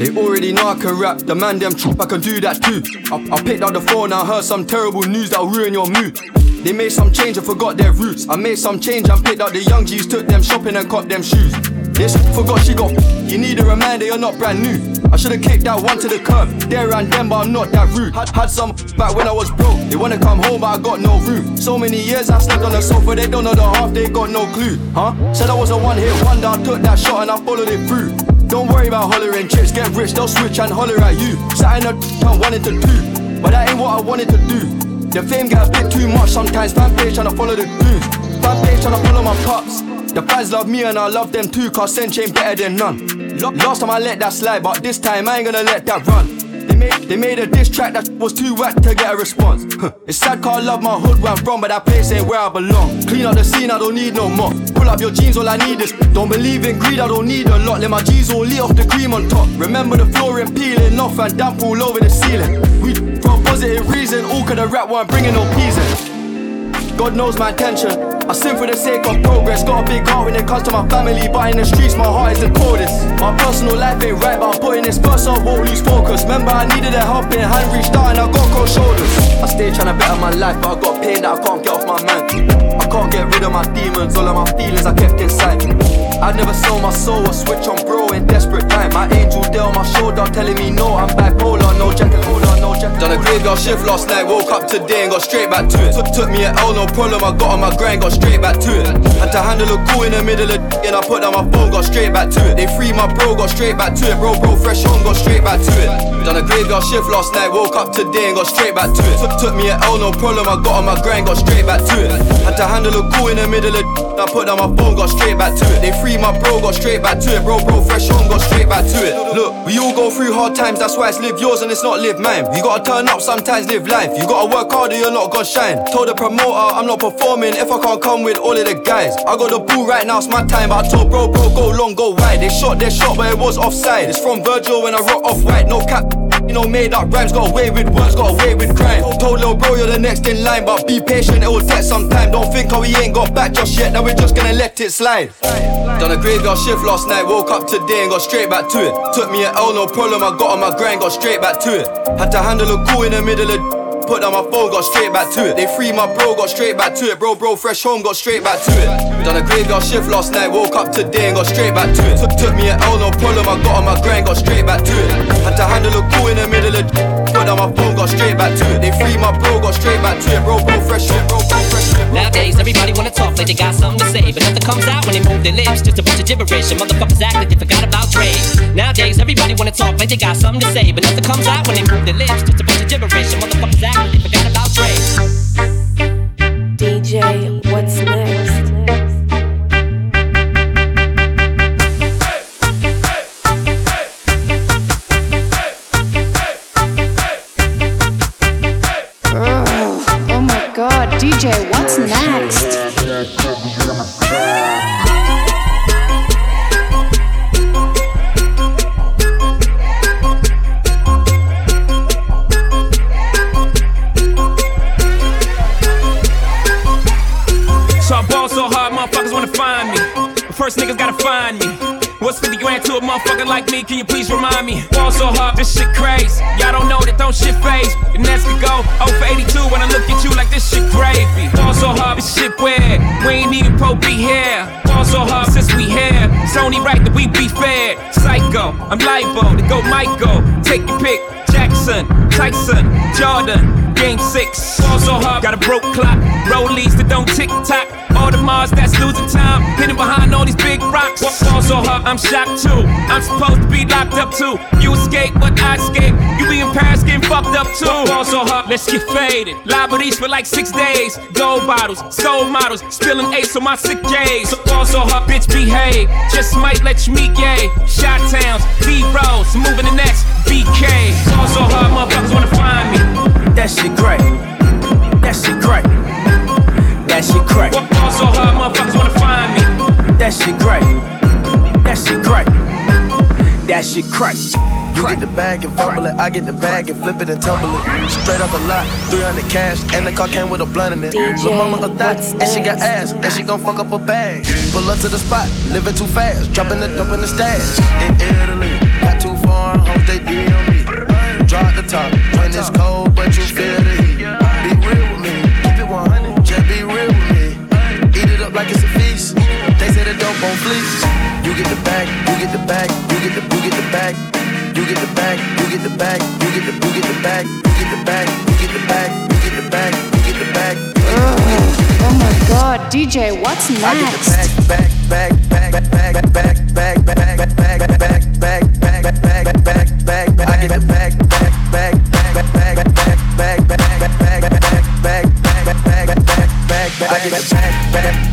They already know I can rap, the man them trap, I can do that too. I, I picked up the phone, I heard some terrible news that'll ruin your mood. They made some change and forgot their roots. I made some change and picked up the young G's, took them shopping and caught them shoes. This forgot she got. You need a reminder, you're not brand new. I should've kicked that one to the curb. There and them, but I'm not that rude. Had, had some back when I was broke. They wanna come home, but I got no room. So many years I slept on the sofa, they don't know the half, they got no clue. Huh? Said I was a one hit wonder, I took that shot and I followed it through. Don't worry about hollering chicks, get rich, they'll switch and holler at you. Sat in a I wanted to do, but that ain't what I wanted to do. The fame got a bit too much sometimes, fan page trying to follow the dudes. Fan page trying to follow my pops. The fans love me and I love them too, cause Sench ain't better than none. Last time I let that slide, but this time I ain't gonna let that run. They made, they made a diss track that was too whack to get a response. it's sad cause I love my hood where I'm from, but that place ain't where I belong. Clean up the scene, I don't need no more. Pull up your jeans, all I need is. Don't believe in greed, I don't need a lot. Let my G's all lead off the cream on top. Remember the flooring peeling off and damp all over the ceiling. We for a positive reason, all could the rap one bringing no peas in. God knows my intention. I sin for the sake of progress. Got a big heart when it comes to my family, but in the streets, my heart is the coldest. My personal life ain't right, but I'm putting this first, so I won't lose focus. Remember, I needed a helping hand, reached out, and I got cold shoulders. I stay trying to better my life, but I got pain that I can't get off my mind. I can't get rid of my demons, all of my feelings I kept inside. I'd never sell my soul or switch on bro in desperate time. My angel there on my shoulder telling me no, I'm bipolar, no jacket jacket. Done a graveyard shift last night, woke up today and got straight back to it. Took, took me an L, no problem, I got on my grind, got straight back to it. Had to handle a cool in the middle of and I put down my phone, got straight back to it. They free my bro, got straight back to it. Bro, bro, fresh home, got straight back to it. Done a graveyard shift last night, woke up today and got straight back to it. Took, took me an L, no problem, I got on my grind, got straight back to it. Had to handle a cool in the middle of I put down my phone, got straight back to it. They free my bro, got straight back to it. Bro, bro, fresh home, got straight back to it. Look, we all go through hard times, that's why it's live yours and it's not live mine. You gotta turn up, sometimes live life. You gotta work harder, you're not gonna shine. Told the promoter I'm not performing if I can't come with all of the guys. I got the ball right now, it's my time. But I told bro, bro, go long, go wide. They shot their shot, but it was offside. It's from Virgil when I rock off white, no cap. You know, made up rhymes, got away with words, got away with crime. Told little bro, you're the next in line, but be patient, it will take some time. Don't think how we ain't got back just yet, now we're just gonna let it slide. Done a graveyard shift last night, woke up today and got straight back to it. Took me an L, no problem, I got on my grind, got straight back to it. Had to handle a cool in the middle of put down my phone, got straight back to it. They free my bro, got straight back to it. Bro, bro, fresh home, got straight back to it. Done a graveyard shift last night, woke up today and got straight back to it. Took, took me an L, no problem, I got on my grind, got straight back to it. Had to handle a cool in the middle of put down my phone, got straight back to it. They free my bro, got straight back to it. Bro, bro, fresh shit, bro, bro, fresh shit. Nowadays, everybody wanna talk like they got something to say, but nothing comes out when they move their lips. Just a bunch of gibberish, and motherfuckers act like they forgot about Dre. Nowadays, everybody wanna talk like they got something to say, but nothing comes out when they move their lips. Just a bunch of gibberish, and motherfuckers act DJ, what's next? Niggas gotta find me. What's 50 grand to a motherfucker like me? Can you please remind me? Ball so hard, this shit crazy. Y'all don't know that don't shit faze. The next could go 0 for 82 when I look at you like this shit gravy. Ball so hard, this shit weird. We ain't even pro be here. Ball so hard since we here. It's only right that we be fair. Psycho, I'm libo to go Michael. Take your pick. Jackson, Tyson, Jordan, Game 6. Ball so hard, got a broke clock. Rollies that don't tick tock. Audemars that's losing time. Hidden behind all these big rocks. Ball so hard, I'm shocked too. I'm supposed to be locked up too. You escape, but I escape. You be in Paris getting fucked up too. Ball so hard, let's get faded. Le Meurice for like six days. Gold bottles, soul models, spilling ace on my sick days. So so hard, bitch behave. Just might let you meet gay. Shot towns, B rolls, moving the next BK. Ball so hard, motherfuckers wanna find me. That shit crack. That shit crack. That shit crack. Ball so hard, motherfuckers wanna find me. That shit crack. That shit crack. That shit crack. You get the bag and fumble it, I get the bag and flip it and tumble it. Straight off the lot, 300 cash, and the car came with a blunt in it. DJ, Lil' mama a thot, what's and she got ass, and she gon' fuck up a bag. Pull up to the spot, living too fast, dropping the dope in the stash. In Italy, got too far foreign hoes, they DM me. Drop the top when it's cold, but you feel the heat. Be real with me, keep it 100, just be real with me. Eat it up like it's a feast. They say the dope on fleece. You get the bag, you get the bag, you get the, you get the bag. You get the bag, you get the bag, you get the, you get the bag, you get the bag, you get the bag, you get the bag, you get the bag. Oh my god, DJ, what's I get next? the bag, bag, bag, bag, bag, bag, bag, bag, bag, bag, bag, bag, bag, bag, bag, bag, bag. I get the back, back, back.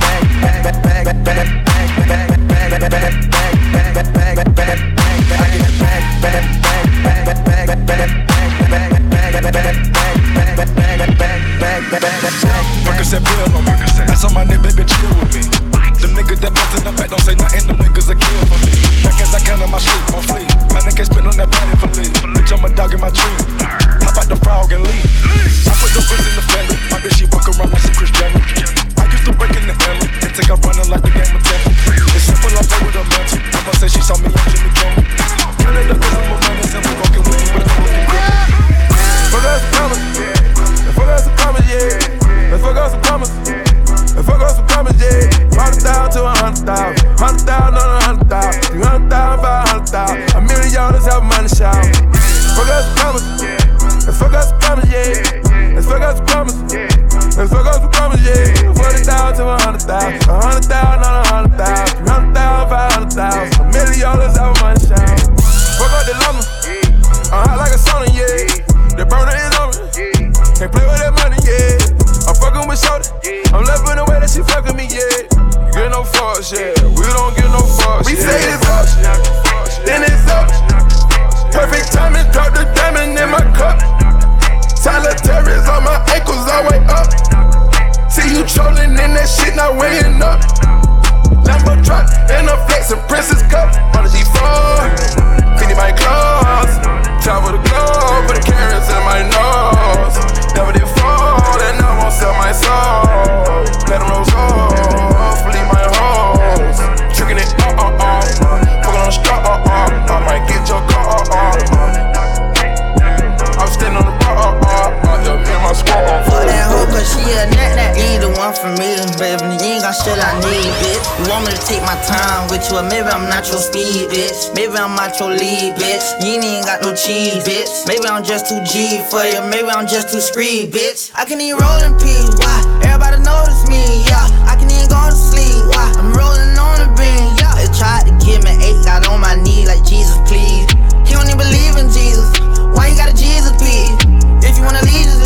Got no cheese, bitch. Maybe I'm just too G for you, maybe I'm just too screed, bitch. I can even roll in peace, why? Everybody notice me, yeah. I can even go to sleep, why? I'm rolling on the beam, yeah. They tried to give me eight, got on my knee like Jesus, please. He don't even believe in Jesus. Why you got a Jesus, please? If you wanna leave,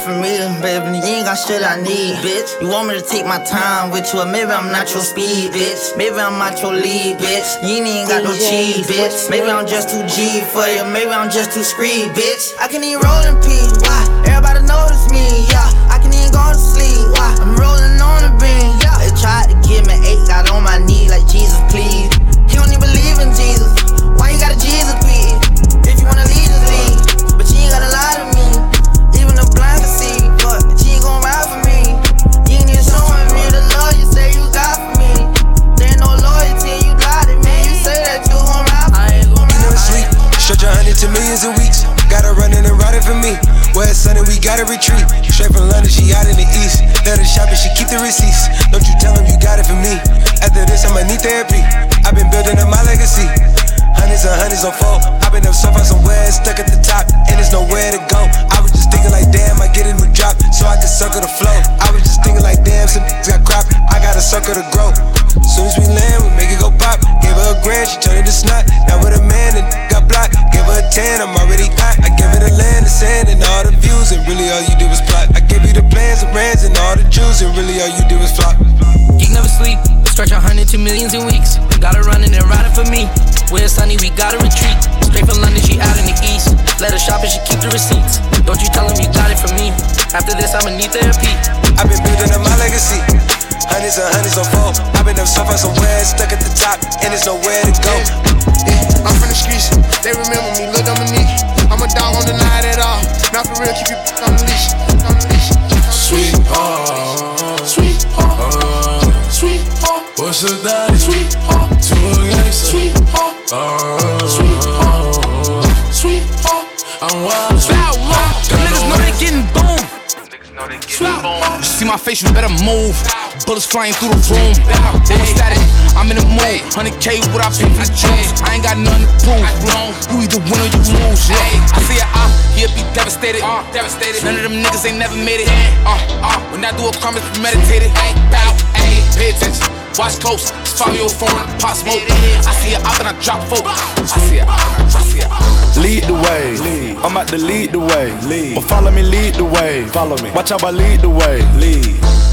for me, baby. You ain't got shit I need, bitch. You want me to take my time with you, or maybe I'm not your speed, bitch. Maybe I'm not your lead, bitch. You ain't got no cheese, bitch. Maybe I'm just too G for you, maybe I'm just too screed, bitch. I can even roll in peace, why? Everybody notice me, yeah. I can even go to sleep, why? I'm rolling on the beam, yeah. They tried to give me eight, got on my knee like Jesus, please. He don't even believe in Jesus. A hundred millions in weeks. Got her running and riding for me. West Sunday, we gotta retreat. Straight from London, she out in the east. Let her shop and she keep the receipts. Don't you tell him you got it for me. After this, I'ma need therapy. I've been building up my legacy. Hundreds and hundreds on four. I've been up so far somewhere, stuck at the top, and there's nowhere to go. I was just thinking like, damn, I get a new drop, so I can circle the flow. I was just thinking like, damn, some niggas got crop, I gotta circle to grow. Soon as we land, we make it go pop. Gave her a grand, she turned it to snot. Now with a man and got blocked. Gave her a tan, I'm already hot. I gave her the land, the sand, and all the views, and really all you did was plot. I gave you the plans, the brands, and all the jewels, and really all you do is flop. Geek never sleep. Stretch a hundred to millions in weeks. Got her running and riding for me. Where it's sunny, we gotta retreat. Straight from London, she out in the east. Let her shop and she keep the receipts. Don't you tell him you got it from me. After this, I'ma need therapy. I've been building up my legacy. Hundreds and hundreds on four. I've been up so far somewhere, stuck at the top, and there's nowhere to go. Yeah, I'm from the streets, they remember me, Lil Dominique. I'm a dog on the night at all. Not for real, keep you on. On the leash. Daddy? Sweetheart, to a gangster. Sweetheart, uh, sweetheart, sweetheart. I'm wild. Bow wow. Them niggas know they getting boom. You see my face, you better move. Bullets flying through the room. They static, I'm in the mood. 100K what I pay for the juice. I ain't got nothing to prove. You either win or you lose. Yeah. I see a op, he'll be devastated. devastated. None of them niggas ain't never made it. Uh, uh, when I do a crime, it's premeditated. Bow, pay attention. Watch close, follow your phone, pop smoke. I see it out and I drop folk. I see it and I see it. Lead the way. lead. I'm about to lead the way. Lead. But follow me, lead the way. Follow me. Watch out, I lead the way. Lead.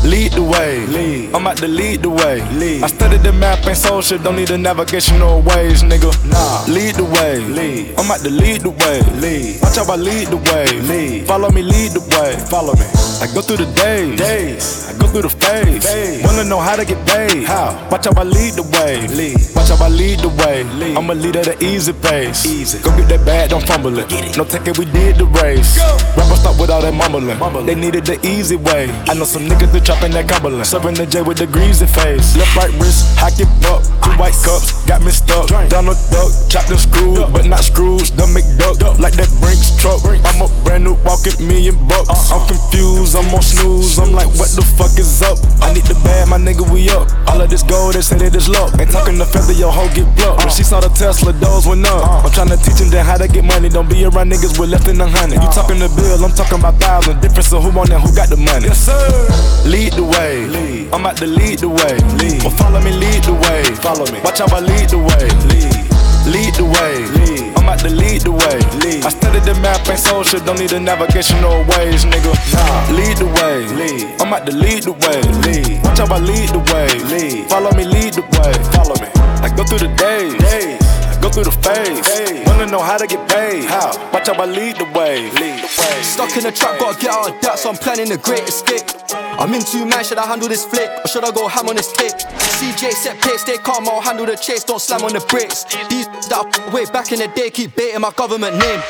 Lead the way. Lead. I'm about to lead the way. Lead. I studied the map ain't and shit, don't need the navigational ways, nigga. Nah. Lead the way. Lead. I'm about to lead the way. Lead. Watch out, I lead the way. Lead. Follow me, lead the way. Follow me. I go through the days. Days. I go through the phase. phase. Wanna know how to get paid. How? Watch out, I lead the way. Lead. Watch out, I lead the way. Lead. I'm a leader at an easy pace. Easy. Go get that bag, don't fumble it. it. No taking, we did the race. Rappers stop with all that mumbling. They needed the easy way. I know some niggas that chopping that Cumberland. Serving the J with the greasy face. Left, right wrist, hack it up. Two white cups, got me stuck. Donald Duck, chopped and screwed, but not screws. The McDuck, like that Brinks truck. I'm a brand new walking million bucks. Uh-huh. I'm confused, I'm on snooze. I'm like, what the fuck is up? I need the bag, my nigga, we up. All of this gold, they say that it's luck. Ain't talking the feather, your hoe get plucked. When she saw the Tesla, doors went up. Uh-huh. I'm trying to teach them then how to get money. Don't be around niggas with less than a hundred. You uh-huh. talking the bill, I'm talking about thousand. Difference of who on and who got the money. Yes, sir. Lead the way. Lead. I'm about to lead the way. Lead. Well, follow me, lead the way. Follow me. Watch how I lead the way. Lead. Lead the way. Lead. I'm about to lead the way. Lead. I studied the map and social, don't need the navigational ways, nigga. Nah. Lead the way. Lead. I'm about to lead the way. Lead. Watch how I lead the way. Lead. Follow me, lead the way. Follow me. I go through the days. days. I go through the phase. Hey. Wanna know how to get paid? How? Watch how I lead the way. Lead the way. Stuck in the trap, gotta get out of that, so I'm planning the great escape. I'm in two man, should I handle this flick? Or should I go ham on this tape? CJ set pace, stay calm, I'll handle the chase, don't slam on the brakes. These that I way back in the day keep baiting my government name.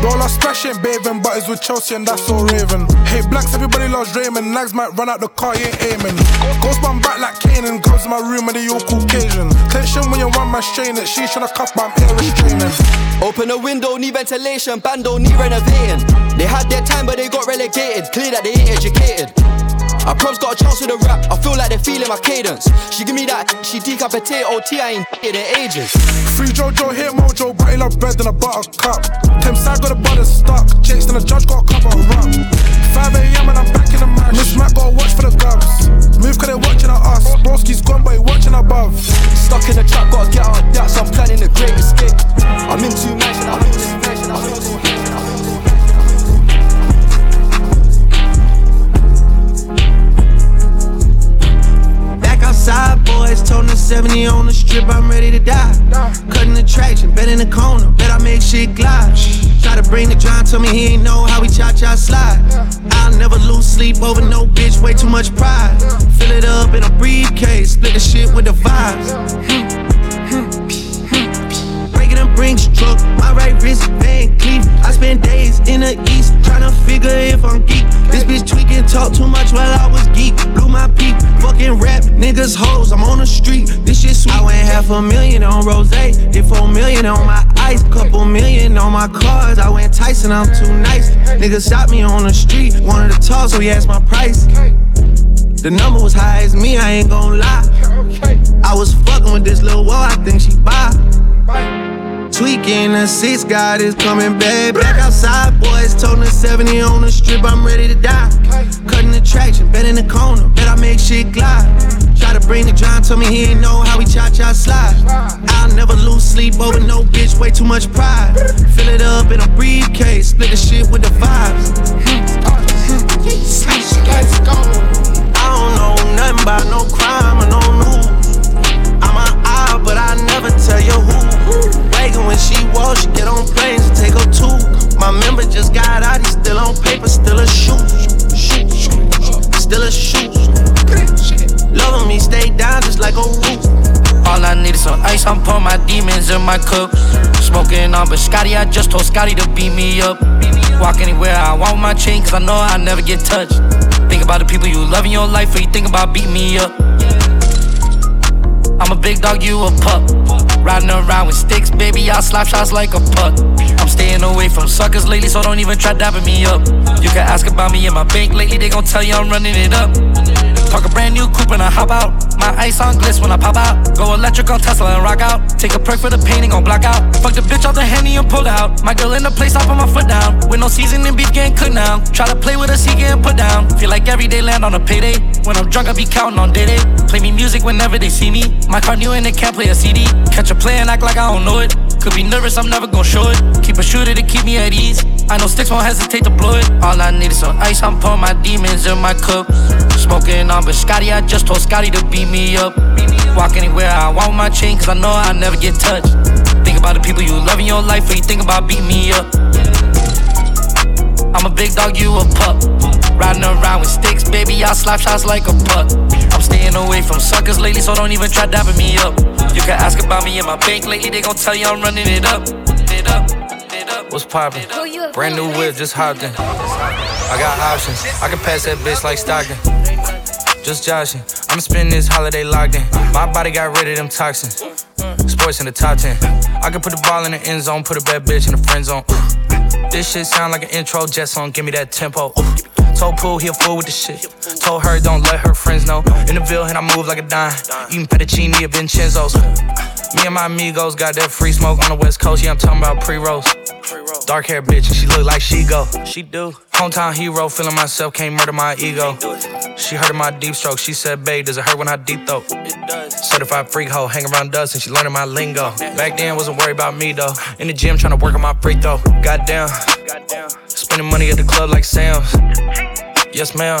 Roll our splash ain't bathing, but it's with Chelsea and that's all Raven. Hate blacks, everybody loves Raymond. Nags might run out the car, you ain't aiming. Ghost man back like Kanan, goes to my room and they all Caucasian. Tension when you one man strain it, she's tryna cuff, but I'm air restraining. Open a window, need ventilation, band don't need renovating. They had their time, but they got relegated. Clear that they ain't educated. I proms got a chance with the rap, I feel like they're feeling my cadence. She give me that, she decapitate OT, oh, I ain't in ages. Free Jojo, hit Mojo, he love bread than a butter cup. Tim side got the butter stuck, chicks and the judge got a cover up. 5 a.m. and I'm back in the mash. Miss Mac got to watch for the gubs. Move cause they watching at us. Broski's gone, but he watching above. Stuck in the trap, gotta get out of that, so I'm planning the great escape. I'm in two mansion, I'm in this mansion, I'm in outside, boys, the 70 on the strip, I'm ready to die. Cutting the traction, bet in the corner, bet I make shit glide. Try to bring the John, tell me he ain't know how we cha cha slide. I'll never lose sleep over no bitch, way too much pride. Fill it up in a briefcase, split the shit with the vibes. Hmm. Breaking brinks truck, my right wrist Van Cleef. I spend days in the east tryna figure if I'm geek. This bitch tweaking, talk too much while I was geek. Blew my peak, fucking rap, niggas hoes. I'm on the street, this shit sweet. I went half a million on rose, did four million on my ice, couple million on my cars. I went Tyson, I'm too nice. Niggas shot me on the street, wanted to talk, so he asked my price. The number was high as me, I ain't gon' lie. I was fucking with this little wall, I think she buy tweaking. The six God is coming back. Back outside, boys. Toting 70 on the strip. I'm ready to die. Cutting the traction, bet in the corner. Bet I make shit glide. Try to bring the drive, tell me he ain't know how we cha cha slide. I'll never lose sleep over no bitch, way too much pride. Fill it up in a briefcase, split the shit with the vibes. I don't know nothing about no crime or no news. I'm an eye, but I never tell you who nigga when she walks, she get on planes and take her to. My member just got out, he still on paper, still a shoot. Shoot, shoot, still a shoot. Loving me, stay down just like a roof. All I need is some ice, I'm pouring my demons in my cup. Smoking on Biscotti, I just told Scotty to beat me up. Walk anywhere I want with my chain, cause I know I never get touched. Think about the people you love in your life, or you think about beat me up. I'm a big dog, you a pup. Riding around with sticks, baby, I slap shots like a puck. I'm staying away from suckers lately, so don't even try dapping me up. You can ask about me in my bank lately, they gon' tell you I'm running it up. Talk a brand new coupe and I hop out. My ice on gliss when I pop out. Go electric on Tesla and rock out. Take a perk for the painting on block out. Fuck the bitch off the henny and pull out. My girl in the place, I put my foot down. With no seasoning, beef getting cooked now. Try to play with us, he getting put down. Feel like every day land on a payday. When I'm drunk, I be counting on day day. Play me music whenever they see me. My car new and they can't play a CD. Catch a play and act like I don't know it. Could be nervous, I'm never gon' show it. Keep a shooter to keep me at ease. I know sticks won't hesitate to blow it. All I need is some ice, I'm pouring my demons in my cup. Smoking on Biscotti, I just told Scotty to beat me up. Walk anywhere I want with my chain, cause I know I never get touched. Think about the people you love in your life, or you think about beating me up. I'm a big dog, you a pup. Riding around with sticks, baby, I slap shots like a puck. I'm staying away from suckers lately, so don't even try dapping me up. You can ask about me in my bank lately, they gon' tell you I'm running it up. It up, it up. What's poppin'? Brand new whip, just hopped in. I got options, I can pass that bitch like Stockton. Just joshing, I'ma spend this holiday locked in. My body got rid of them toxins. Sports in the top 10. I can put the ball in the end zone, put a bad bitch in the friend zone. This shit sound like an intro jet song, give me that tempo. Told Pooh he a fool with the shit. Told her don't let her friends know. In the Ville and I move like a dime. Eating fettuccine at Vincenzo's. Me and my amigos got that free smoke on the west coast. Yeah, I'm talking about pre-rolls. Dark hair bitch, and she look like she go. She do. Hometown hero, feeling myself, can't murder my ego. She heard of my deep stroke. She said, babe, does it hurt when I deep throat? It does. Certified freak hoe, hang around dust and she learning my lingo. Back then, wasn't worried about me though. In the gym, trying to work on my free throw. Goddamn. Spending money at the club like Sam's. Yes, ma'am.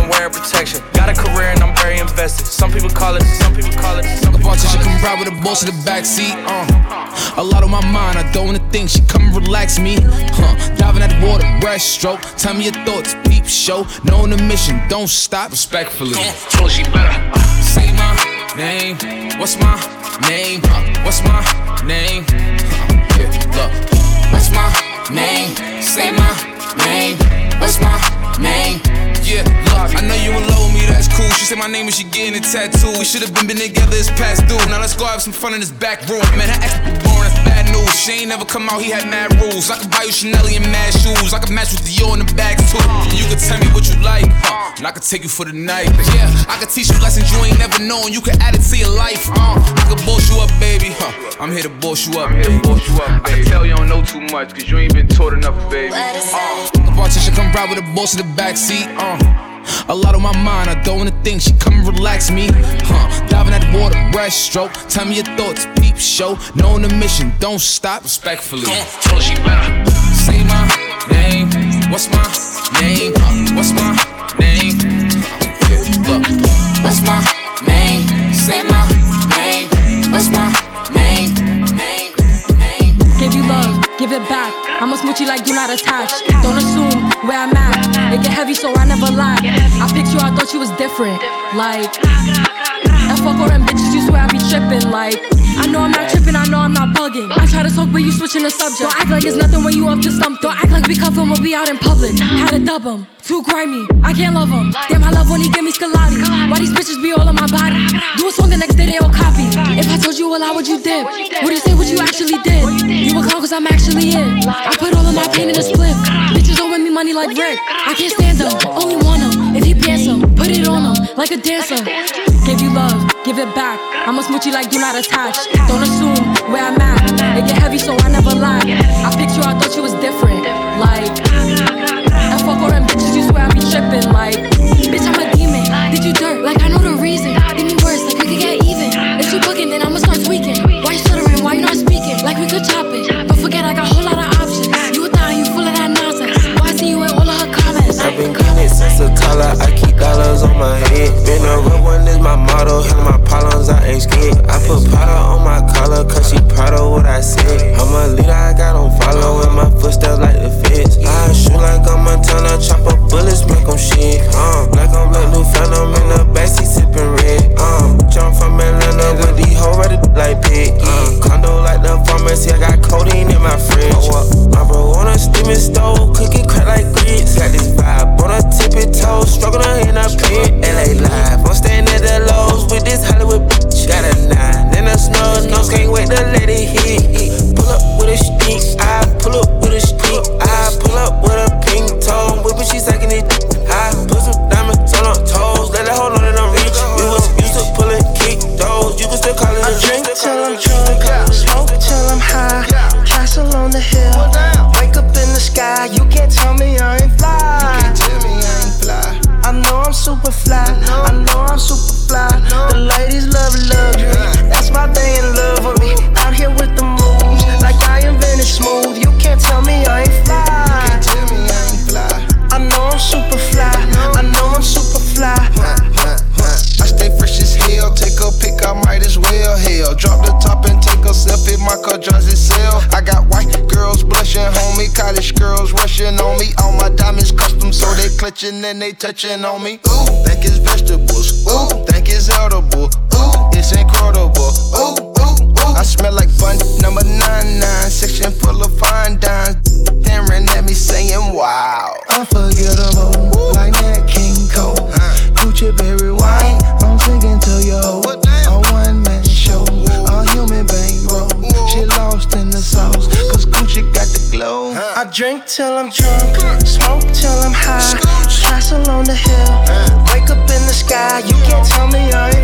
and wearing protection. Got a career and I'm very invested. Some people call it, some people call it. Some The people call come ride with a boss in the backseat. Uh. A lot on my mind, I don't wanna think. She come and relax me. Huh. Diving at the water, breaststroke. Tell me your thoughts, peep show. Knowing the mission, don't stop. Respectfully. Told she better uh, say my name. What's my name? Uh, what's my name? Uh, yeah, look. What's my name? Say my name. What's my name? Yeah, look, I know you in love with me, that's cool. She said my name and she getting a tattoo. We should've been, been together, it's past due. Now let's go have some fun in this back room. Man, her ex be born, that's bad news. She ain't never come out, he had mad rules. I could buy you Chanel and mad shoes. I could match with Dior in the bags too. And you could tell me what you like, uh, and I could take you for the night. Yeah, I could teach you lessons you ain't never known. You could add it to your life. Uh, I could boss you up, baby. Huh, I'm here to boss you up, baby. Boss you up, I can tell you don't know too much, cause you ain't been taught enough, baby. The bartender come ride with the boss in the backseat. Uh. A lot on my mind, I don't wanna think. She come and relax me. Huh. Diving at the water, breaststroke. Tell me your thoughts, peep show. Knowing the mission, don't stop. Respectfully. Told she better say my name. What's my name? What's my name? I'ma you like you're not attached. Don't assume where I'm at. It get heavy, so I never lie. I picked you, I thought you was different. Like, and fuck all them tripping. Like, I know I'm not tripping, I know I'm not bugging. I try to talk, but you switching the subject. Don't act like it's nothing when you up to something. Don't act like we cuff him when we out in public. Had to dub him. Too grimy, I can't love him. Damn, I love when he give me Scolati. Why these bitches be all on my body? Do a song the next day, they all copy. If I told you a lie, would you dip? Would you say what you actually did? You a clown cause I'm actually in. I put all of my pain in a split. Bitches owing me money like Rick. I can't stand them, only want him. If he pants him, put it on him like a dancer. Give you love, give it back. I'ma smooch you like you're not attached. Don't assume where I'm at. It get heavy, so I never lie. I picked you, I thought you was different. Like, and fuck all them bitches, you swear I be tripping. Like, bitch, I'm a demon. Did you dirt? Like, I know the reason. Give me words, like we could get even. If you bugging, then I'ma start tweaking. Why you stuttering? Why you not speaking? Like, we could chop it. Don't forget, I got a whole lot of options. You a thought you full of that nonsense. Why I see you in all of her comments? I've been green since the toddler. I dollars on my head. Been a real one is my motto. Handle my problems, I ain't scared. I put powder on my collar, cause she proud of what I said. I'm a leader, I got on follow in my footsteps like the feds. I shoot like I'm a Montana, chop up bullets, make them shit. Uh, black on black, new phantom in the backseat sipping red. Uh, jump from Atlanta with these hoes ready like pig. Uh, condo like the pharmacy, I got codeine in my fridge. My bro on a steaming stove, cooking crack like grits. Got this vibe they touching on me. Ooh, think it's vegetables. Ooh, think it's edible. Ooh, it's incredible. Ooh, ooh, ooh. I smell like bun number nine nine, section full of fine dimes. Staring at me saying, wow. Unforgettable, like that King Cole. Gucci Barry White, I'm singing to yo. A one man show, a human bankroll. She lost in the sauce, cause Gucci got the glow. I drink till I'm drunk, smoke till I'm high. Castle on the hill, wake up in the sky. You can't tell me I ain't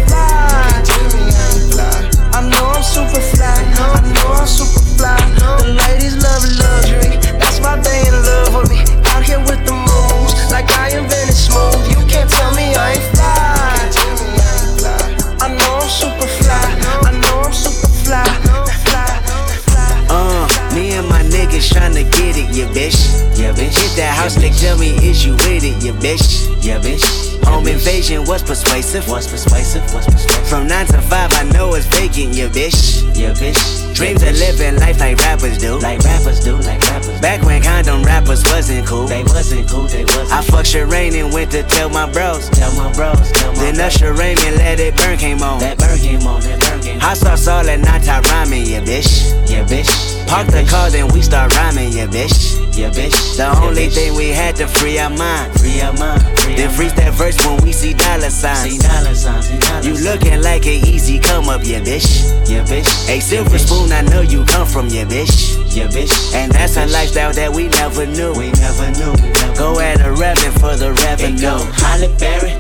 persuasive. Was persuasive. Was persuasive. From nine to five, I know it's vacant, yeah, bitch. Yeah, bitch. Dreams of living life like rappers do. Like wrappers do, like rappers. Back when condom rappers wasn't cool. They wasn't cool, they wasn't. I fucked Sherane and went to tell my bros. Tell my bros, tell my Then Usher Raymond let it burn came on. That burn came on, that burn came on. Hot sauce all that nata rhyming, yeah, bitch. Yeah, bitch. Park the car, then we start rhyming, yeah, bitch. Yeah, bitch. The only thing we had to free our mind. Free our mind. Then freeze that verse when we see dollar signs. See dollar signs. See dollar you looking like an easy come up, yeah, bitch. Yeah, bitch. A silver spoon, I know you come from, yeah, bitch. Yeah, bitch. And that's a lifestyle that we never knew. We never knew. Go at a revenue for the revenue. Go Halle Berry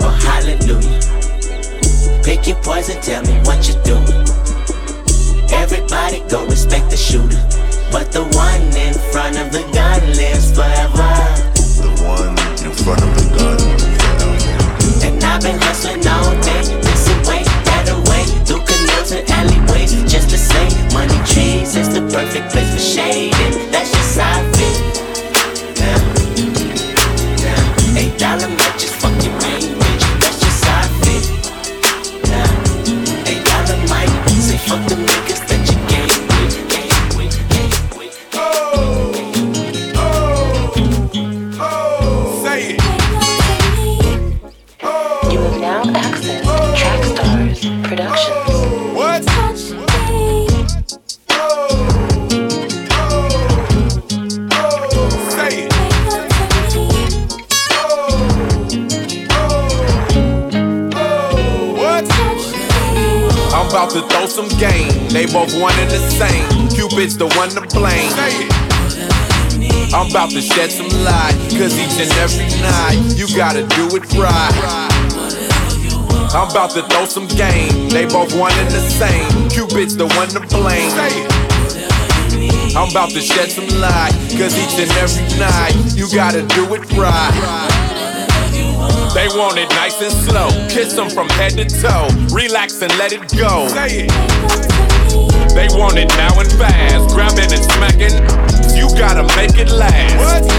or Hallelujah. Pick your poison, tell me what you do. Everybody go respect the shooter. But the one in front of the gun lives forever. The one in front of the gun. And I've been hustling all day, this away, that away, through canals and alleyways, just to say, money trees is the perfect place for shading. That's just how I feel. Now, now, eight dollar matches, fuck your main bitch. That's just how I feel. Now, eight dollar mic, say fuck the to throw some game. They both one and the same. Cupid's the one to blame. I'm about to shed some light. Cause each and every night, you gotta do it right. I'm about to throw some game. They both one and the same. Cupid's the one to blame. I'm about to shed some light. Cause each and every night, you gotta do it right. They want it nice and slow. Kiss them from head to toe. Relax and let it go. They They want it now and fast, grabbing and smacking. You gotta make it last.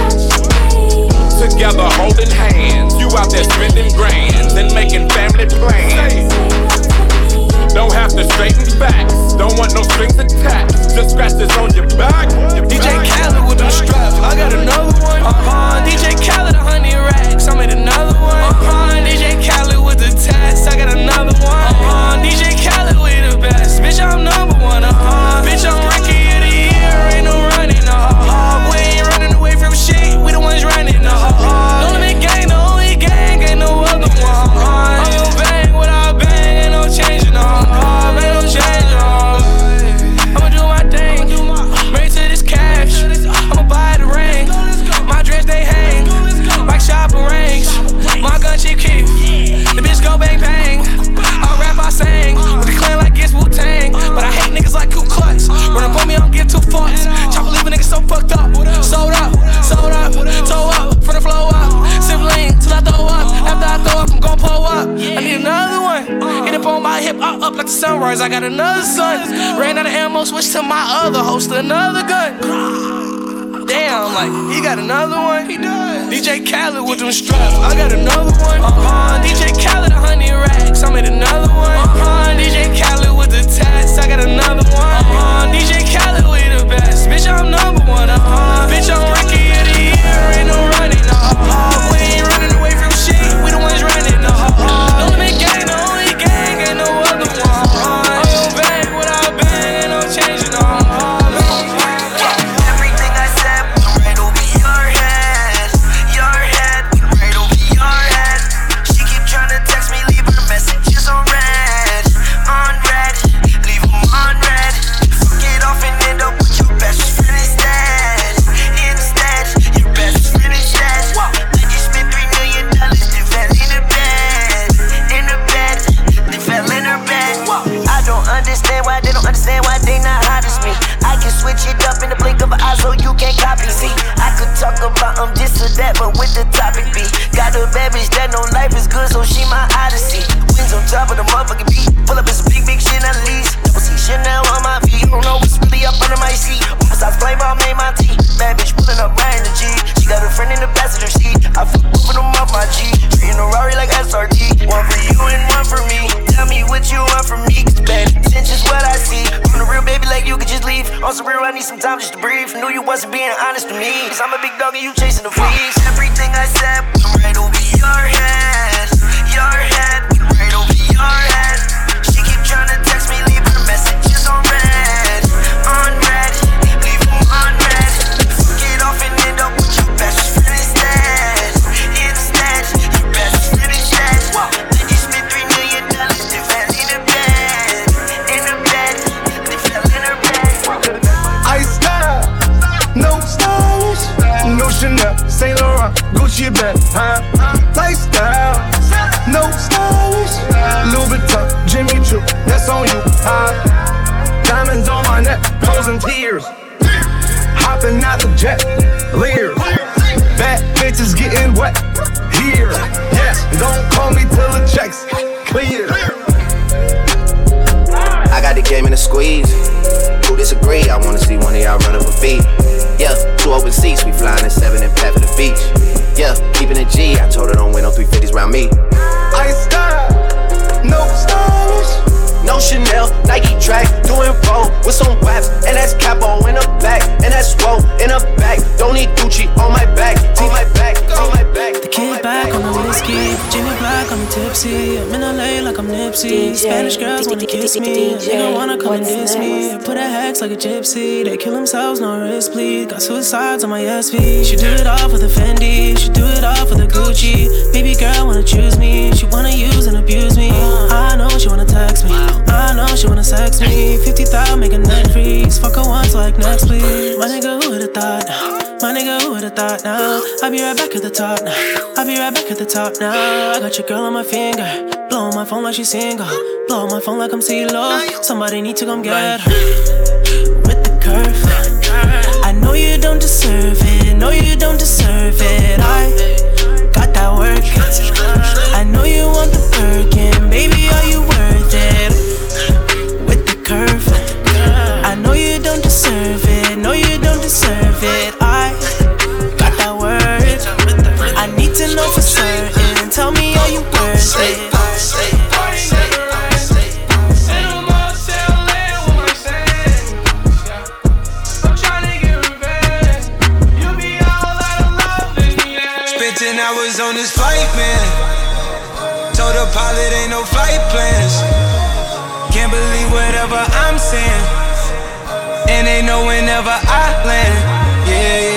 Together holding hands, you out there spending grands and making family plans. Don't have to straighten facts, don't want no strings attached. Just scratch this on your back. Your DJ back. Khaled with them straps. I got another one. Uh-huh. DJ Khaled, a hundred racks. I made another one. Uh-huh. DJ Khaled with the tats. I got another one. Uh-huh. DJ Khaled with the best. Bitch, I'm number one. Uh-huh. Bitch, I'm Ricky of the year. Ain't no running. Uh-huh. We ain't running away from shit. We the ones running. Uh-huh. No I got another son. Ran out of ammo, switched to my other host, another gun. Damn, like, he got another one? He does. DJ Khaled with them straps. I got another one. Uh-huh. DJ Khaled, a hundred racks. I made another one. Uh-huh. DJ Khaled with the tats. I got another one. Uh-huh. DJ Khaled with the best. Bitch, I'm number one. Uh-huh. Bitch, I'm Ricky of the year. Ain't no running. Uh-huh. Hopping out the jet, leers, bad bitches getting wet here. Yes, don't call me till the checks clear. I got the game in a squeeze. Who disagree? I wanna see one of y'all run up a beat. Yeah, two open seats, we flying in seven and pat for the beach. Yeah, keeping it G. I told her don't win no 350s round me. Ice style, no stylish. No Chanel, Nike track, doing roll with some waps, and that's capo in the back, and that's roll in the back. Don't need Gucci on my back, on my back, on my back. The kid back on the whiskey, Jimmy On the tipsy. I'm in LA like I'm Nipsey. Spanish girls wanna kiss me, nigga wanna come and diss me. Put a hex like a gypsy, they kill themselves, no risk, please. Got suicides on my SV. She do it all for the Fendi, she do it all for the Gucci. Baby girl wanna choose me, she wanna use and abuse me. I know she wanna text me, I know she wanna sex me. 50,000 make a net freeze, fuck her once like next please. My nigga, who would've thought? My nigga, who would've thought now? I'll be right back at the top now. I'll be right back at the top now. I got your girl on my finger. Blow my phone like she's single. Blow my phone like I'm CeeLo. Somebody need to come get her. With the curve. I know you don't deserve it. No, you don't deserve it. I got that work. I know you want the Birkin. Baby, are safe. I'm safe. Hours on this flight, man. Told the pilot ain't no flight plans. Can't believe whatever I'm saying. And they know whenever I land. Yeah, yeah.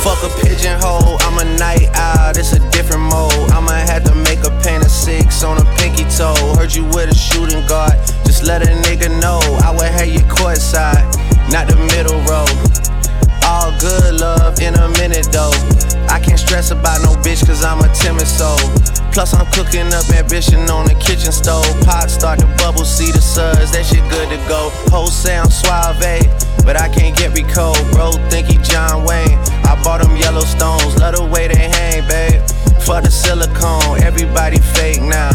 Fuck a pigeonhole, I'm a night owl, it's a different mode. I'ma have to make a paint of six on a pinky toe. Heard you with a shooting guard, just let a nigga know. I would have you courtside, not the middle row. All good love in a minute though. I can't stress about no bitch cause I'm a timid soul. Plus I'm cooking up ambition on the kitchen stove. Pot start to bubble, see the suds, that shit good to go. Whole sound suave, but I can't get recode. Bro, think he John Wayne. I bought them Yellowstones, love the way they hang, babe. For the silicone, everybody fake now.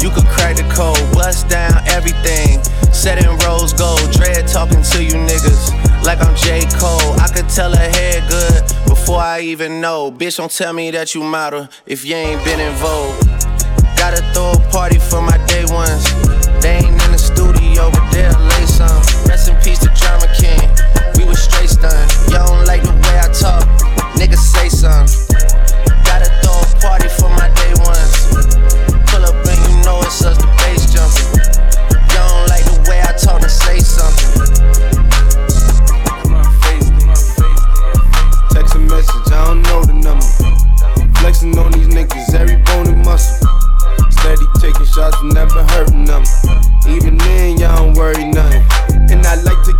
You could crack the code, bust down everything. Set in rose gold, dread talking to you niggas like I'm J. Cole. I could tell her head good before I even know. Bitch, don't tell me that you model if you ain't been in vogue. Gotta throw a party for my day ones.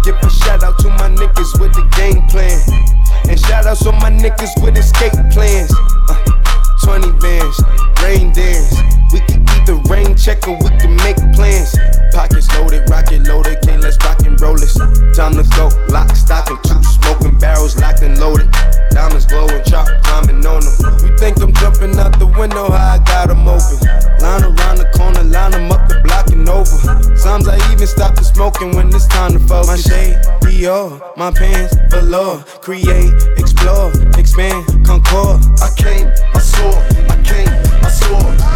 Give a shout out to my niggas with the game plan. And shout outs to my niggas with escape plans. Uh, 20 bands, rain dance. We can keep the rain check or we can make plans. Pockets loaded, rocket loaded, can't let's rock and roll this. Time to go, lock, stock, and two smoking barrels locked and loaded. Diamonds glowing, chop climbing on them. You think I'm jumping out the window, how I got them open. Line around Dior, my pants, velour. Create, explore, expand, concord. I came, I saw, I came, I saw.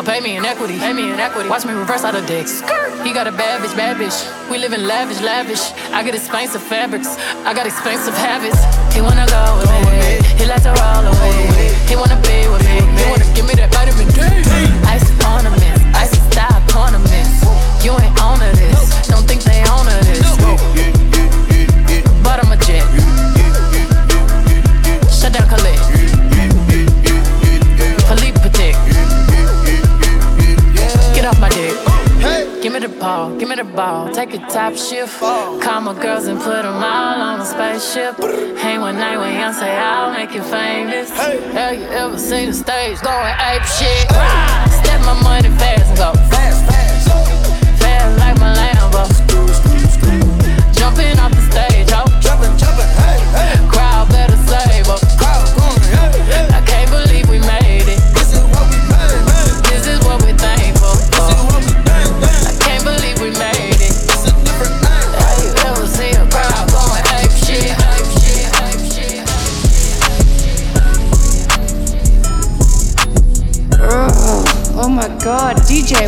Or pay me in equity. Pay me in equity. Watch me reverse out of dicks. He got a bad bitch, bad bitch. We live in lavish, lavish. I got expensive fabrics. I got expensive habits. He wanna go with me. He likes to roll away. He wanna be with me. He wanna give me that vitamin D. Ice ornaments, ice style ornaments. You ain't on it. Don't think they on to ball, take a top shift. Call my girls and put them all on a spaceship. Hang one night with Young, say I'll make you famous. Have you ever seen the stage going ape shit? Step my money fast and go fast. Fast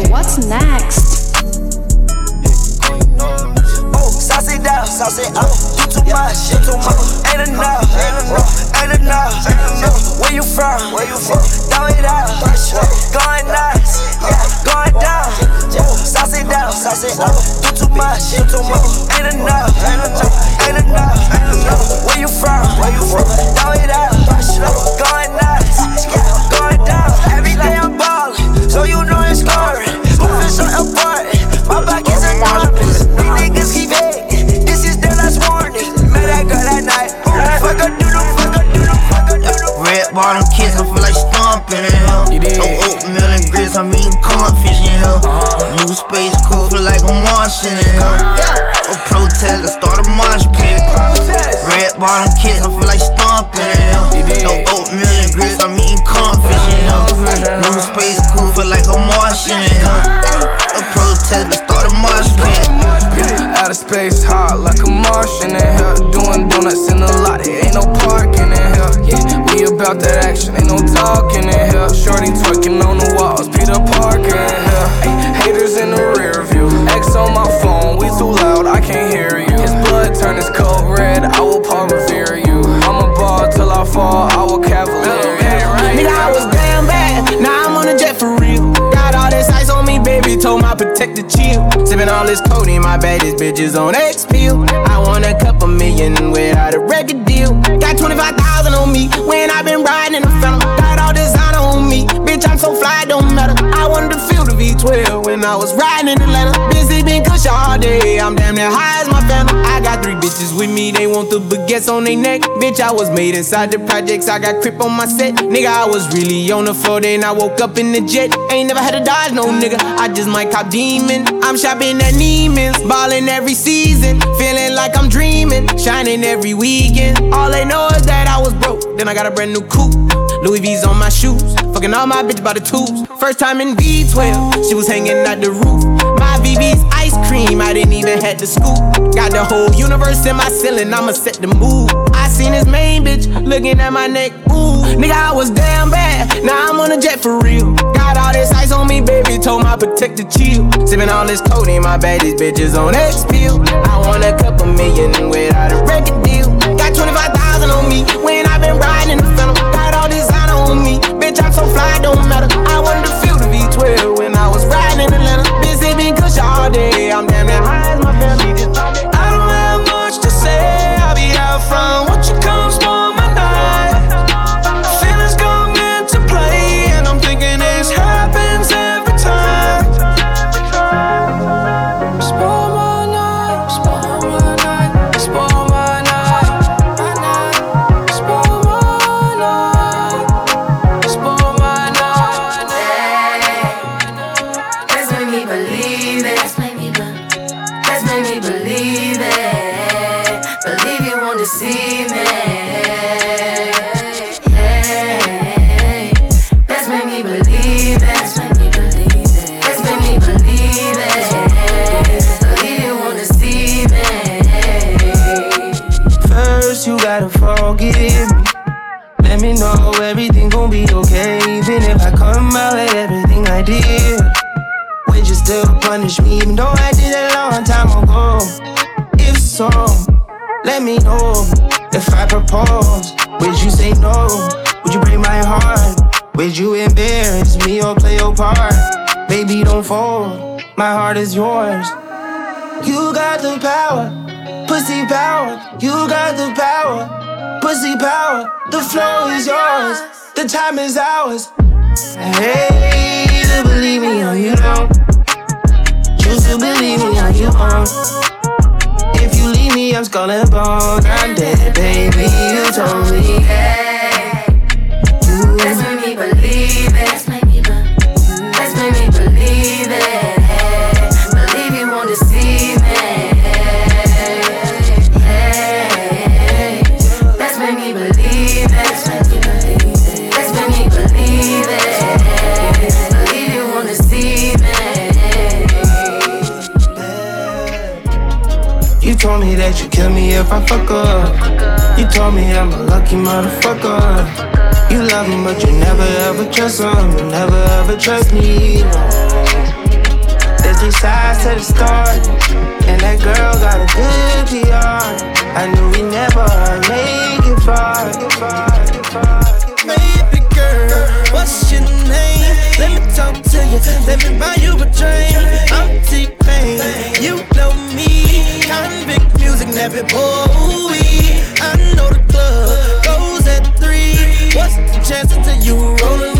what's next? Down. Uh, you too much, too much. Ain't enough, ain't enough. Where you from? Where you from? Throw it out, going nuts, yeah, going down. Sauce down, sauce up. Too much, you too much. Ain't enough, ain't enough, ain't enough, ain't enough. My protector chill. Sipping all this codeine, my baddest bitches on X pill. I want a couple million without a record deal. Got 25,000 on me when i been riding in the phantom. Got all designer on me. Bitch, I'm so fly, don't matter. I wanted to feel the V12 when I was riding in Atlanta. Busy been kush all day. I'm damn near high I got three bitches with me, they want the baguettes on their neck. Bitch, I was made inside the projects. I got crip on my set. Nigga, I was really on the floor, then I woke up in the jet. Ain't never had to dodge no nigga. I just might cop demon. I'm shopping at Neiman's, ballin' every season. Feeling like I'm dreaming, shining every weekend. All they know is that I was broke, then I got a brand new coupe. Louis V's on my shoes, fucking all my bitch by the tubes. First time in V12, she was hanging out the roof. My VV's cream, I didn't even had to scoop. Got the whole universe in my ceiling, I'ma set the mood. I seen this main bitch looking at my neck, ooh. Nigga, I was damn bad, now I'm on a jet for real. Got all this ice on me, baby, told my protector chill. Sipping all this codeine, my baddest bitches on X pill. I want a couple million without a record deal. Got 25,000 on me when i been riding in the phantom. Got all designer on me, bitch, I'm so fly, don't matter. motherfucker. You love him, but you never ever trust him. You never ever trust me. There's two sides to the story. And that girl got a good PR. I knew we never make it far. Baby girl, what's your name? Let me talk to you. Let me buy you a drink. I'm T Pain. You know me. Convict music, Nappy Boy. I know the club chance to you rolling.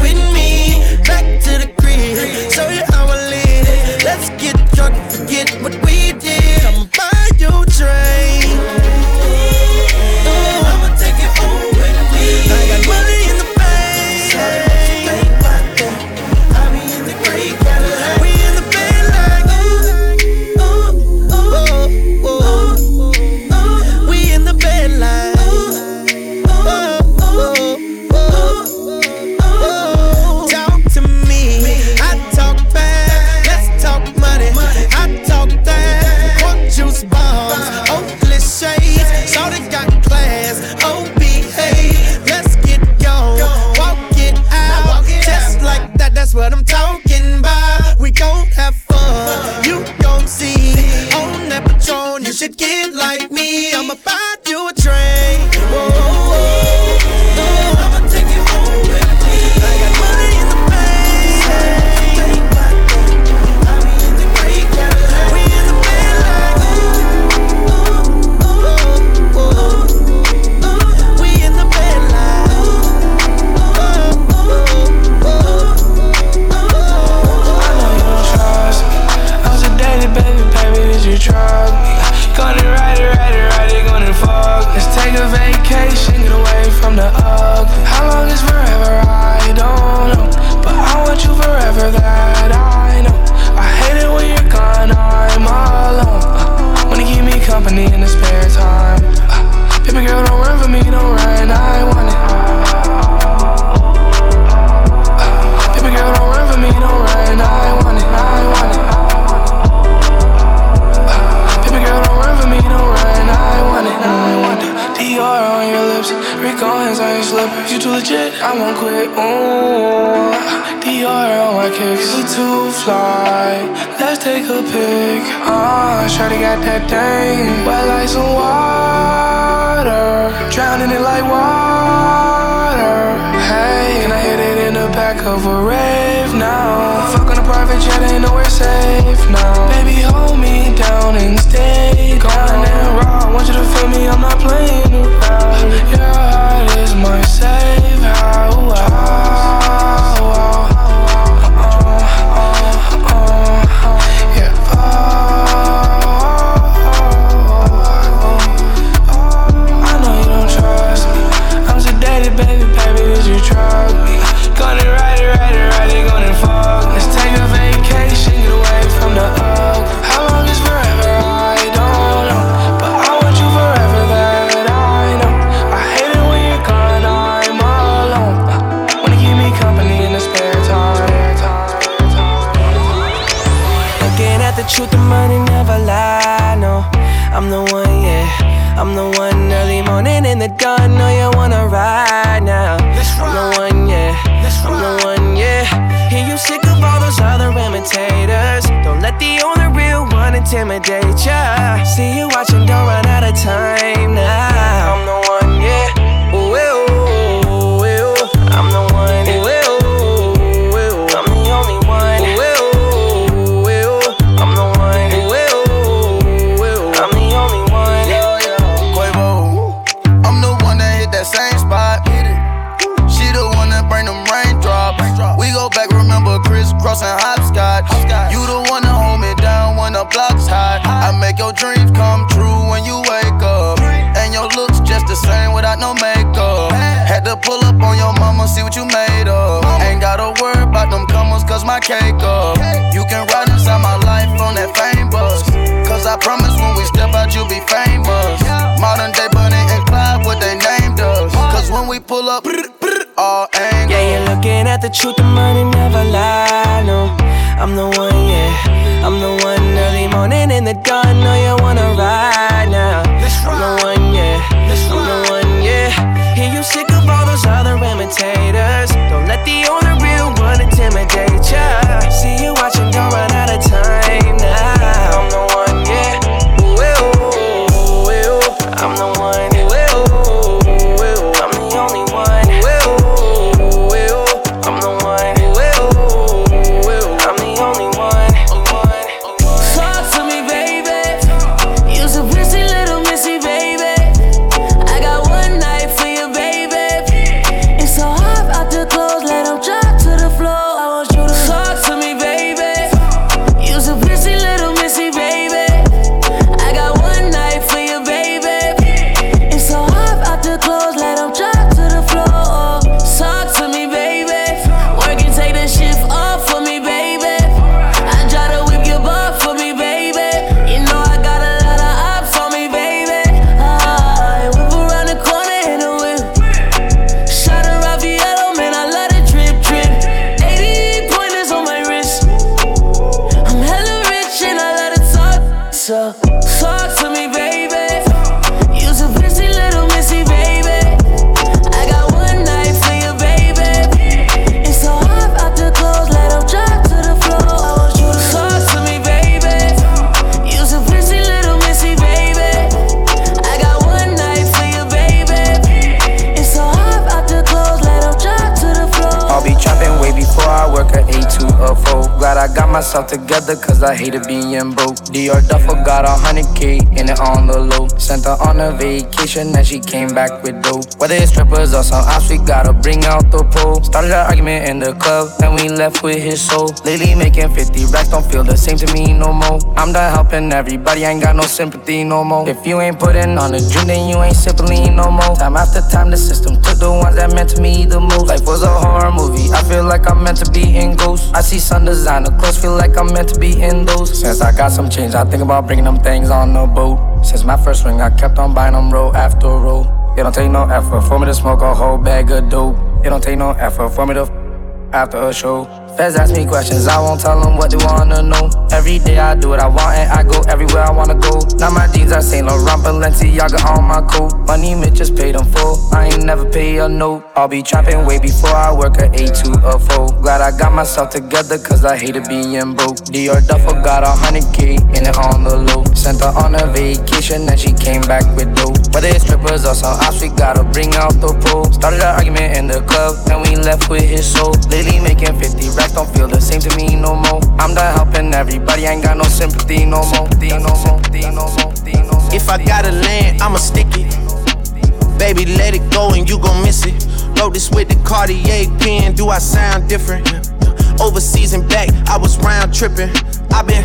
Cause I hated being broke. Dior Duffel got a hundred K in it on the low. Sent her on a vacation and she came back with dope. Whether it's strippers or some ops, we gotta bring out the pole. Started an argument in the club and we left with his soul. Lately making 50 racks don't feel the same to me no more. I'm done helping everybody, ain't got no sympathy no more. If you ain't putting on the dream, then you ain't simply no more. Time after time, the system took the ones that meant to me the most. Life was a horror movie, I feel like I'm meant to be in ghosts. I see sun designer clothes, feel like I'm meant to be in those. Since I got some change, I think about bringing them things on the boat. Since my first ring, I kept on buying them roll after roll. It don't take no effort for me to smoke a whole bag of dope. It don't take no effort for me to f- after a show. Feds ask me questions, I won't tell them what they wanna know. Every day I do what I want and I go everywhere I wanna go. Now my jeans are Saint Laurent, Balenciaga on my coat. Money Mitch just paid them full. I ain't never pay a note. I'll be trapping way before I work a 8 to a 4. Glad I got myself together cause I hated being broke. Dior Duffel got a hundred K in it on the low. Sent her on a vacation and she came back with dope. Whether it's strippers or some ops, we gotta bring out the pole. Started an argument in the club and we left with his soul. Lately making 50 racks don't feel the same to me no more. I'm done helping everybody, ain't got no sympathy no more. If I gotta land, I'ma stick it. Baby, let it go and you gon' miss it. Wrote this with the Cartier pen, do I sound different? Overseas and back, I was round tripping. i been,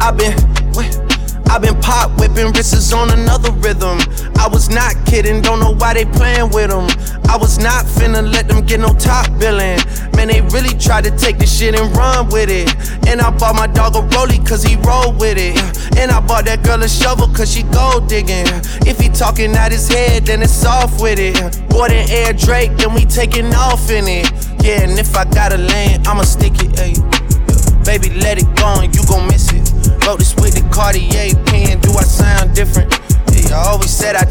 i been, wait. I been pop whipping, wrists on another rhythm. I was not kidding, don't know why they playing with them. I was not finna let them get no top billing. Man, they really tried to take this shit and run with it. And I bought my dog a rollie cause he roll with it. And I bought that girl a shovel cause she gold digging. If he talking out his head, then it's off with it. More than Air Drake, then we taking off in it. Yeah, and if I gotta land, I'ma stick it, ayy. Baby, let it go and you gon' miss it. Wrote this with the Cartier pen, do I sound different? Yeah, I always said I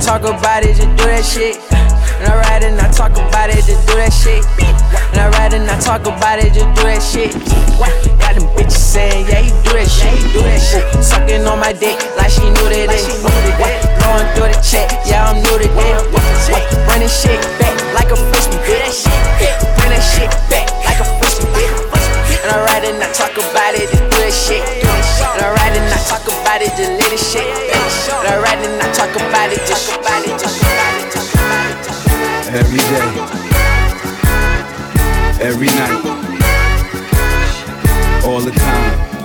talk about it, just do that shit. And I ride and I talk about it, just do that shit. And I ride and I talk about it, just do that shit. Got them bitches saying, yeah, he do that shit, he do that shit. Sucking on my dick like she knew that day. Blowing through the check, yeah, I'm new to that. Running shit back like a frisbee, do that shit. Ride it I talk about it, just about it, just about it, just about it. Every day, every night, all the time.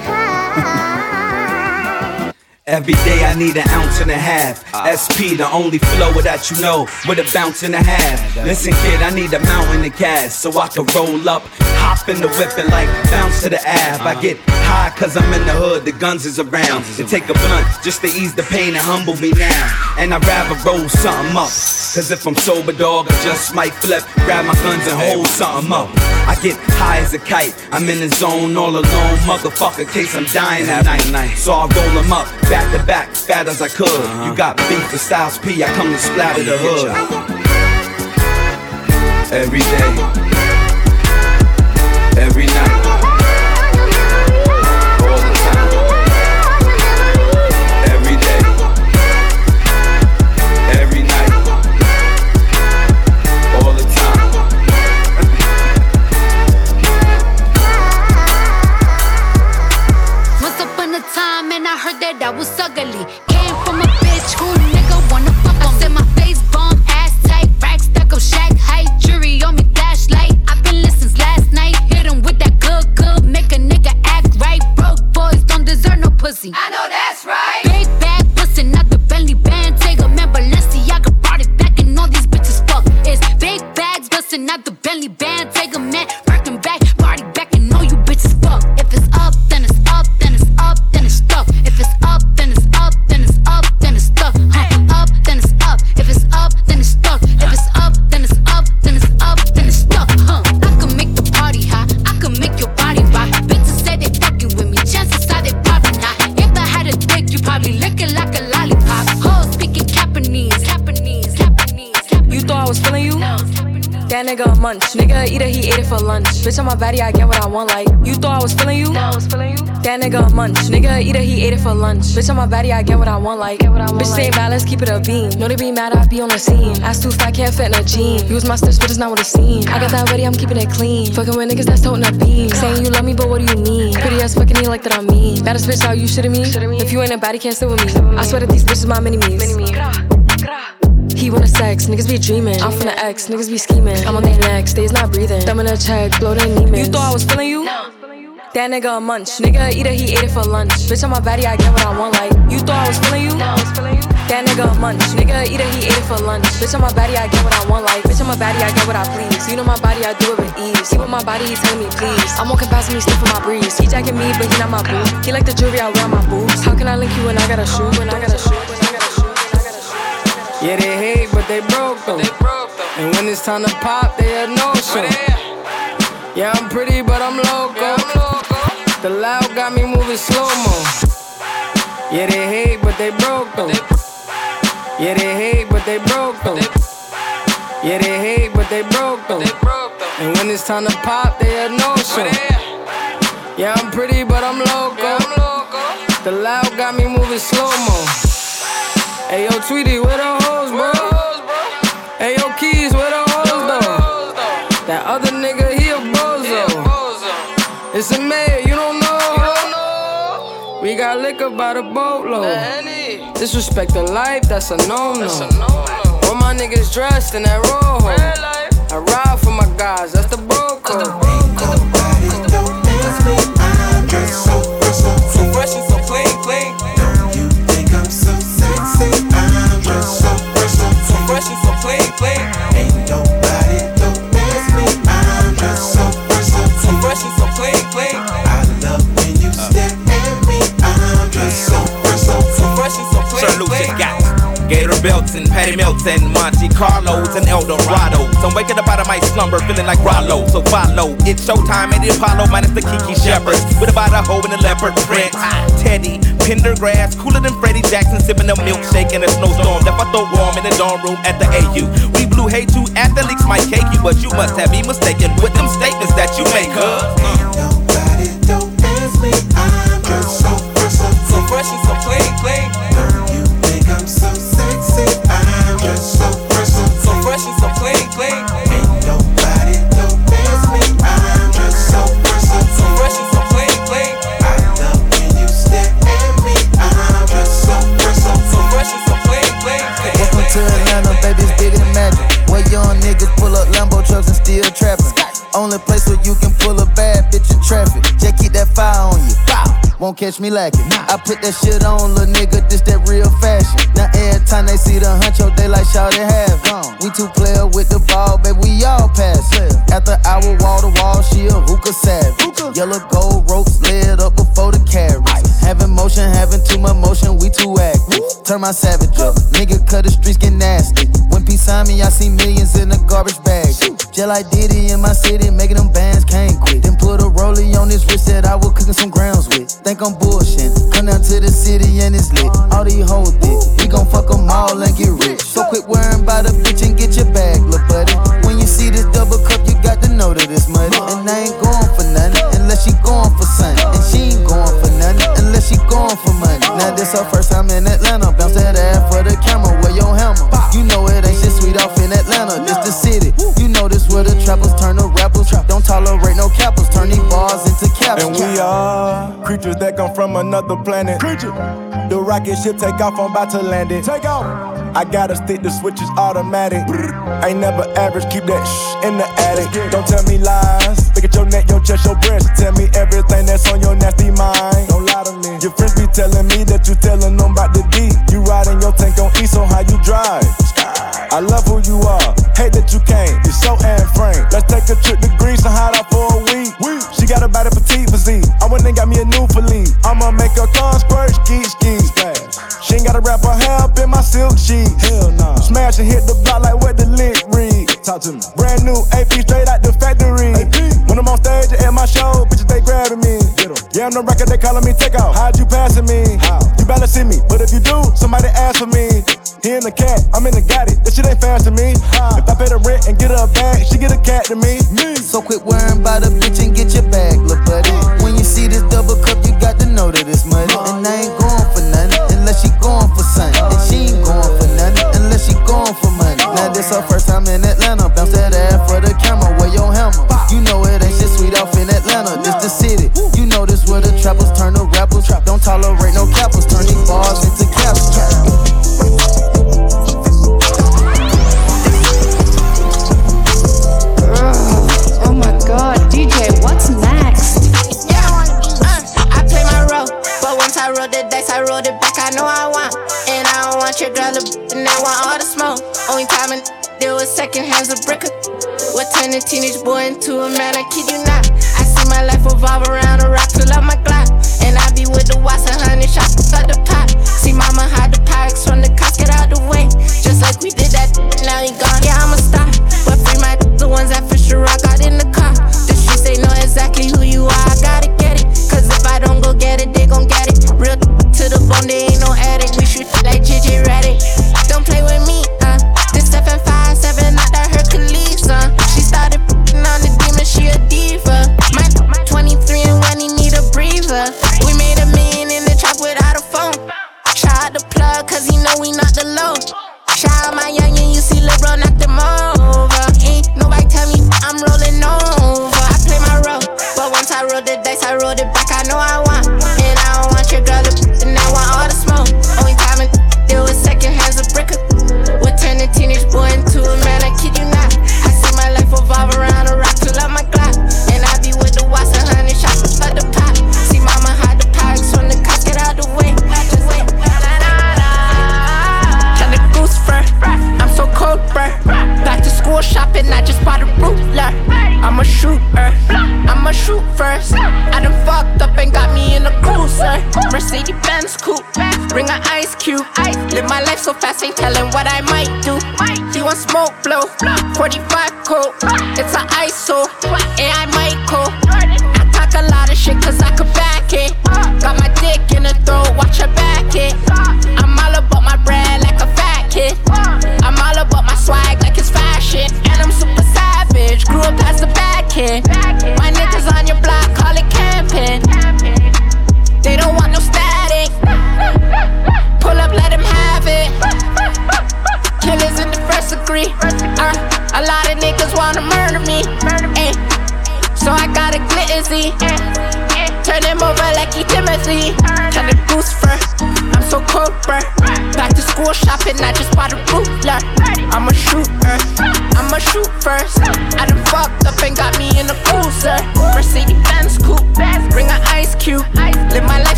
Every day I need an ounce and a half. SP, the only flow that you know, with a bounce and a half. Listen, kid, I need a mountain of cash so I can roll up, hop in the whip and like bounce to the ab. I get high cause I'm in the hood, the guns is around. To take a blunt just to ease the pain and humble me now. And I'd rather roll something up. Cause if I'm sober, dog, I just might flip, grab my guns and hold something up. I get high as a kite, I'm in the zone all alone, motherfucker, case I'm dying at night. So I roll them up, back to back, fat as I could. You uh-huh. got beef with Styles P, I come to splatter the hood. Every day, every night. Bitch, on my body, I get what I want. Like, you thought I was feeling you? I was feeling you. That nigga a munch. Nigga a eater, he ate it for lunch. Bitch, on my body, I get what I want. Like, bitch, stay bad, let's keep it a beam. Know they be mad, I be on the scene. Ass too fat, can't fit in a jean. Use my steps, but it's not what it seems. I got that ready, I'm keeping it clean. Fucking with niggas that's toting a beam. Saying you love me, but what do you mean? Pretty ass fucking me like that I'm mean. Baddest bitch, how you shitting me? If you ain't a baddie, can't sit with me. I swear that these bitches my mini me's. He wanna sex, niggas be dreaming. I'm from the X, niggas be scheming. I'm on their necks, they's not breathing. Them in a check, blow their Neiman. You thought I was feeling you? That nigga a munch. Nigga eat it, he ate it for lunch. Bitch on my body, I get what I want. Like you thought I was feeling you? No, I was feeling you. That nigga a munch. Nigga eat it, he ate it for lunch. Bitch on my body, I get what I want. Like bitch on my body, I get what I please. You know my body, I do it with ease. See with my body, he telling me please. I'm walking past me, sniffing my breeze. He jacking me, but he not my boo. He like the jewelry I wear on my boobs. How can I link you when I got a shoe? When I got a shoe? When I got a shoe? Yeah, they hate, but they broke though. And when it's time to pop, they had no show. Yeah, I'm pretty, but I'm loco. The loud got me moving slow mo. Yeah, they hate, but they broke though. Yeah, they hate, but they broke though. Yeah, they hate, but they broke though. And when it's time to pop, they had no show. Yeah, I'm pretty, but I'm loco. The loud got me moving slow mo. Hey yo, Tweety, where the hoes, bro? Hey yo, Keys, where the hoes though? That other nigga, he a bozo. It's a mayor, you don't know. We got liquor by the boatload. Disrespect the life, that's a no-no. All my niggas dressed in that rojo. I ride for my guys, that's the bro code. And Gator belts and Patty Melts and Monte Carlos and Eldorados. I'm waking up out of my slumber feeling like Rollo. So follow. It's showtime at the Apollo minus the Kiki Shepards. With about a hoe and a leopard print. Teddy, Pendergrass, cooler than Freddie Jackson, sipping a milkshake in a snowstorm. Left I throw warm in the dorm room at the AU. We blew hate you athletes might cake you, but you must have me mistaken with them statements that you make, huh? Nobody do past me. I'm just so fresh, so fresh and so clean, clean. Only place where you can pull a bad bitch in traffic. Just keep that fire on you. Bow. Won't catch me lacking. I put that shit on, little nigga, this that real fashion. Now every time they see the huncho, oh, they like shout it half. We two player with the ball, baby, we all pass. After hour, wall to wall, she a hookah savage. Yellow gold ropes laid up before the carriage. Having motion, having too much motion, we too active. Turn my savage up, nigga, cut the streets get nasty. When peace on me, I see millions in a garbage bag. Just like Diddy in my city, making them bands can't quit. Then put a rollie on this wrist that I was cooking some grounds with. Think I'm bullshit. Come down to the city and it's lit. All these hoes thick. We gon' fuck them all and get rich. So quit worrying about a bitch and get your bag, little buddy. When you see this double cup, you got to know that it's muddy. And I ain't going for nothing unless she going for something. And she ain't going for nothing unless she going for money. Now this her first time in Atlanta. Bounce that ass for the camera. Wear your hammer. You know it ain't shit sweet off in Atlanta. This the city. You know this where the trappers turn to Turn these bars into caps. And we are creatures that come from another planet. Creature. The rocket ship take off, I'm about to land it. Take off. I gotta stick the switches automatic. Ain't never average, keep that shh in the attic. Don't tell me lies. Look at your neck, your chest, your breast. Tell me everything that's on your nasty mind. Don't lie to me. Your friends be telling me that you telling them about the D. You riding your tank on E, so how you drive? I love who you are, hate that you came. You're so and frank. Let's take a trip to Greece and hide out for a week. She got a body petite physique. I went and got me a new Philippe. I'ma make her come squirt, ski, ski. She ain't gotta wrap her hair up in my silk sheet. Hell nah. Smash and hit the block like what the lick read. Talk to me. Brand new AP straight out the factory. When I'm on stage at my show, bitches they grabbing me. Yeah, I'm the record, they calling me take off. How'd you passing me? How? You better see me, but if you do, somebody ask for me. He in the cat, I'm in the got it. That shit ain't fast to me. If I pay the rent and get her a bag, she get a cat to me. So quit worrying about a bitch and get your bag,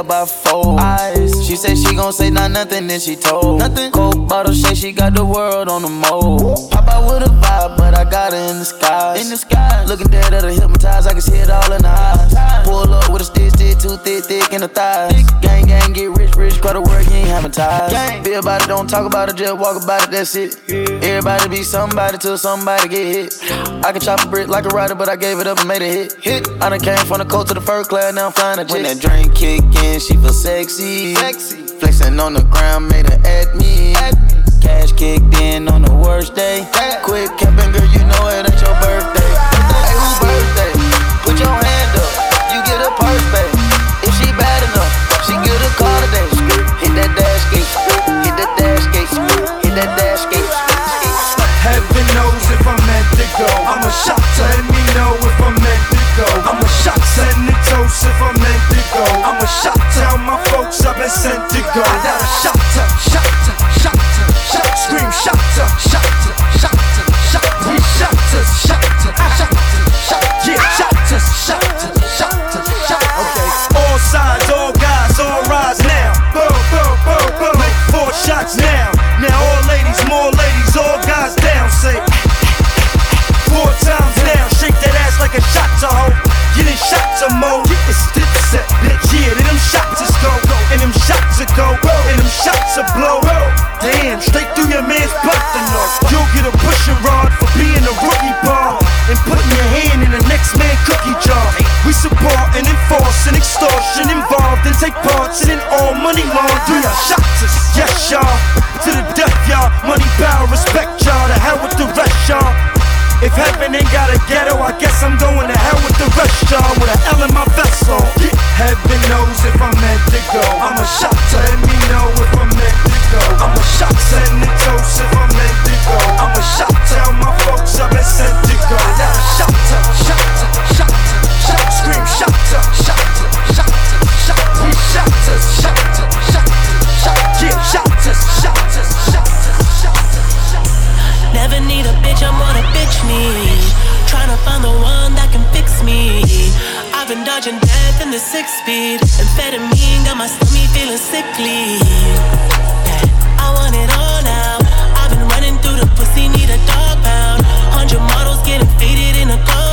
about four eyes. She said she gon' say not nothing, then she told. Nothing. Cold bottle say she got the world on the mold. I would've vibe, but I got her in the sky, In the sky. Looking dead at her hypnotized, I can see it all in the eyes. Pull up with a stitch, stitch, too thick, thick in the thighs. Gang, gang, get rich, rich, go to work, you ain't having ties. Gang. Feel about it, don't talk about it, just walk about it, that's it. Everybody be somebody till somebody get hit. I can chop a brick like a rider, but I gave it up and made a hit. Hit. I done came from the coast to the first class, now I'm flying a jet. When that drink kick in, she feel sexy. Sexy. Flexing on the ground, made her at me. At me ass kicked in on the worst day. Quit capping, girl, you know it ain't your birthday. Hey, who birthday? Put your hand up, you get a purse, babe. If she bad enough, she get a call today. Hit that dash gate, hit that dash gate, hit that dash gate. Heaven knows if I'm meant to go. I'm a shot, let me know if I'm meant to go. I'm a shot, Setting the toast if I'm meant to go. I'm a shot, tell my folks I've been sent to go. I got a shot, shot, shot. Shut up, Shut up. money won't do y'all shots us. Yes, y'all. To the death, y'all. Money bow, respect y'all. To hell with the rest, y'all. If heaven ain't got a ghetto, I guess I'm going to hell with the rest, y'all. With an L in my vessel. Heaven knows if I'm meant to go. I'm a shot, to let me know if I'm meant to go. I'm a shot, send bitch, I'm what a bitch need. Tryna find the one that can fix me. I've been dodging death in the six speed. Amphetamine got my stomach feeling sickly. I want it all now. I've been running through the pussy, need a dog pound. Hundred models getting faded in a compound.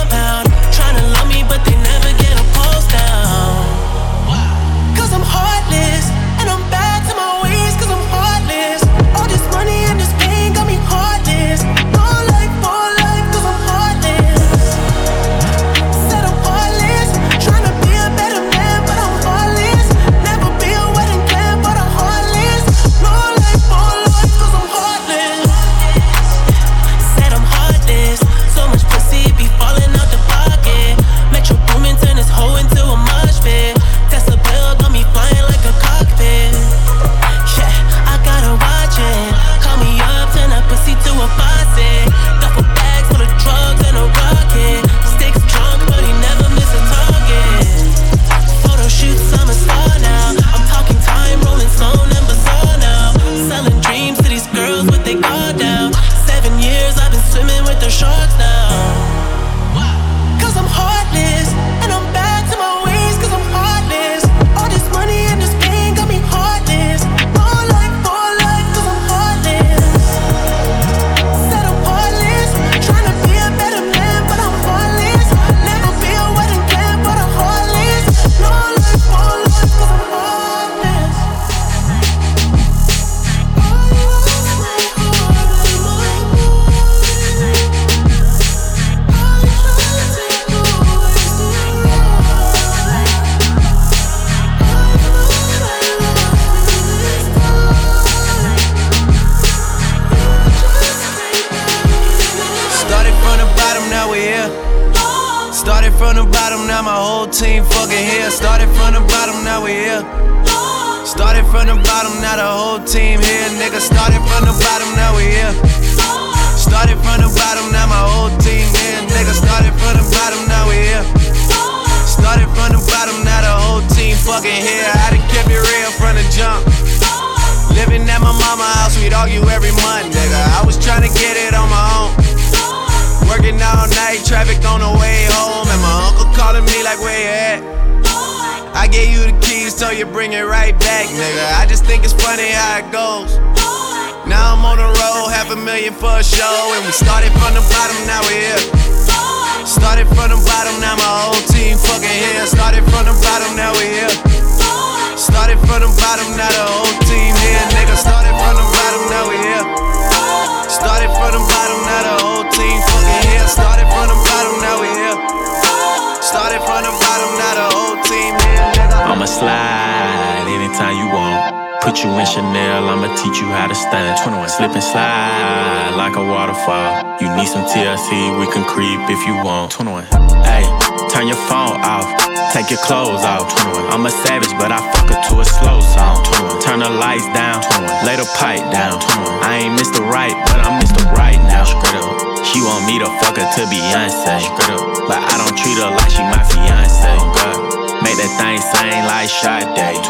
You need some TLC, we can creep if you want. 21. Hey, turn your phone off, take your clothes off. 21. I'm a savage, but I fuck her to a slow song. 21. Turn the lights down, 21. lay the pipe down. 21. I ain't Mr. Right, but I'm Mr. Right now. Straight up. She want me to fuck her to Beyonce. Straight up. But I don't treat her like she my fiance. Oh, God. Make that thing sing like Sade.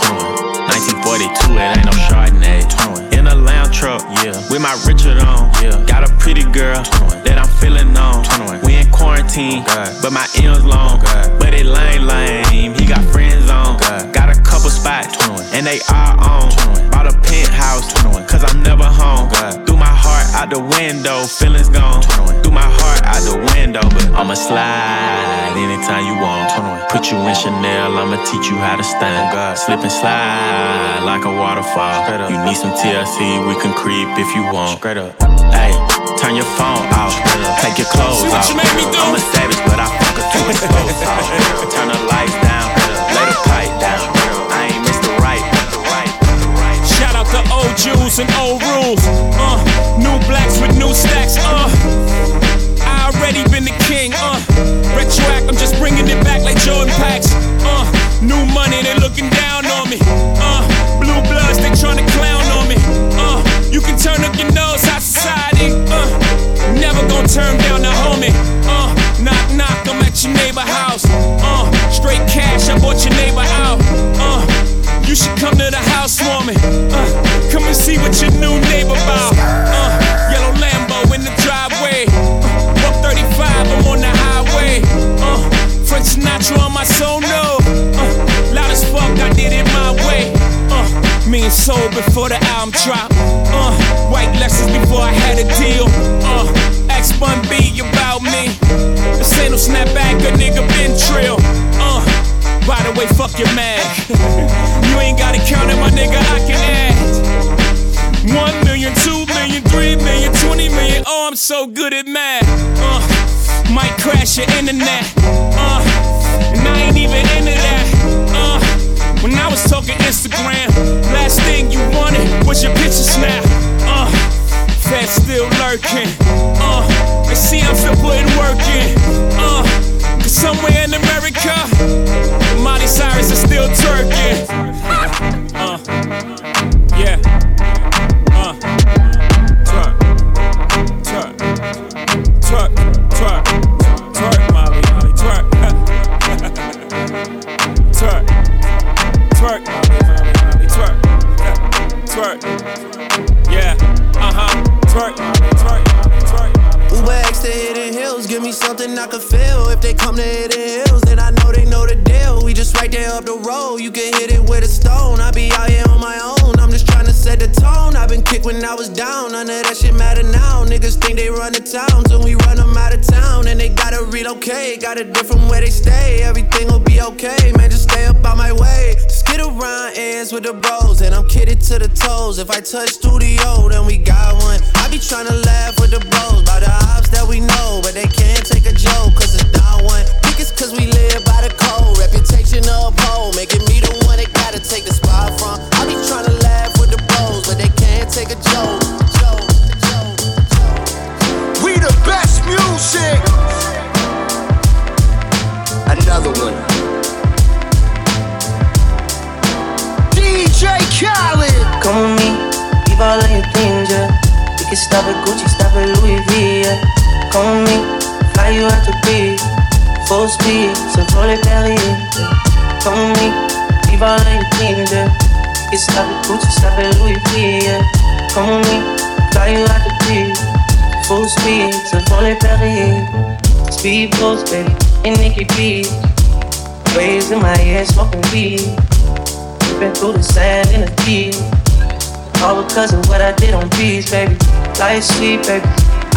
1942, it ain't no Chardonnay. In a lounge truck, yeah. With my Richard on, yeah. Got a pretty girl that I'm feeling on. We in quarantine, but my M's long. But it lame, lame. He got friends on. Got a couple spots, and they are on. Bought a penthouse, cause I'm never home. Threw my heart out the window, feelings gone. Threw my heart out the window, but I'ma slide anytime you want. Put you in Chanel, I'ma teach you how to stand. Slip and slide like a waterfall. You need some TLC, we can creep if you want. Straight up turn your phone off. Take your clothes off. I'm a savage, but I fuck her to off. Turn the lights down, lay the pipe down. I ain't Mr. the right. Shout out to old Jews and old rules. Uh, new blacks with new stacks. Uh, I already been the king. Uh, retroact, I'm just bringing it back like Jordan Packs. Uh, new money, they looking down on me. Uh, blue bloods, they trying to clown on me. Uh, you can turn up your nose, I homie. Uh, never gonna turn down a homie. Uh, knock knock, I'm at your neighbor house. Uh, straight cash, I bought your neighbor out. Uh, you should come to the housewarming. Uh, come and see what your new neighbor about. Uh, yellow Lambo in the driveway. Uh, 135, I'm on the highway. Uh, French Sinatra on my soul, no. Uh, loud as fuck, I did it my way. Me and soul before the album drop. Uh, white Lexus before I had a deal. Uh, X Bun B about me. This ain't no snapback, a nigga been trill. Uh, by the way, fuck your man. you ain't gotta count it, my nigga, I can add. One million, two million, three million, twenty million. Oh, I'm so good at math. Uh, might crash your internet. Uh, and I ain't even into that. When I was talking Instagram, last thing you wanted was your picture snap. Uh, Fed still lurking. Uh, they see I'm still putting work in. Uh, cause somewhere in America, Miley Cyrus is still twerking. Huh, X to Hidden Hills, give me something I can feel. If they come to Hidden Hills, then I know they know the deal. We just right there up the road, you can hit it with a stone. I be out here on my own, I'm just trying to set the tone. I've been kicked when I was down, none of that shit matter now. Niggas think they run the town, so we run them out of town. And they gotta relocate, got a different where they stay. Everything will be okay, man, just stay up out my way. Just get around ends with the bros, and I'm kidded to the toes. If I touch studio, then we got one. I be trying to laugh with the bros about the that we know, but they can't take a joke, cause it's in my ear, smoking weed. Dripping through the sand in the field. All because of what I did on beats, baby. Light sweet, baby.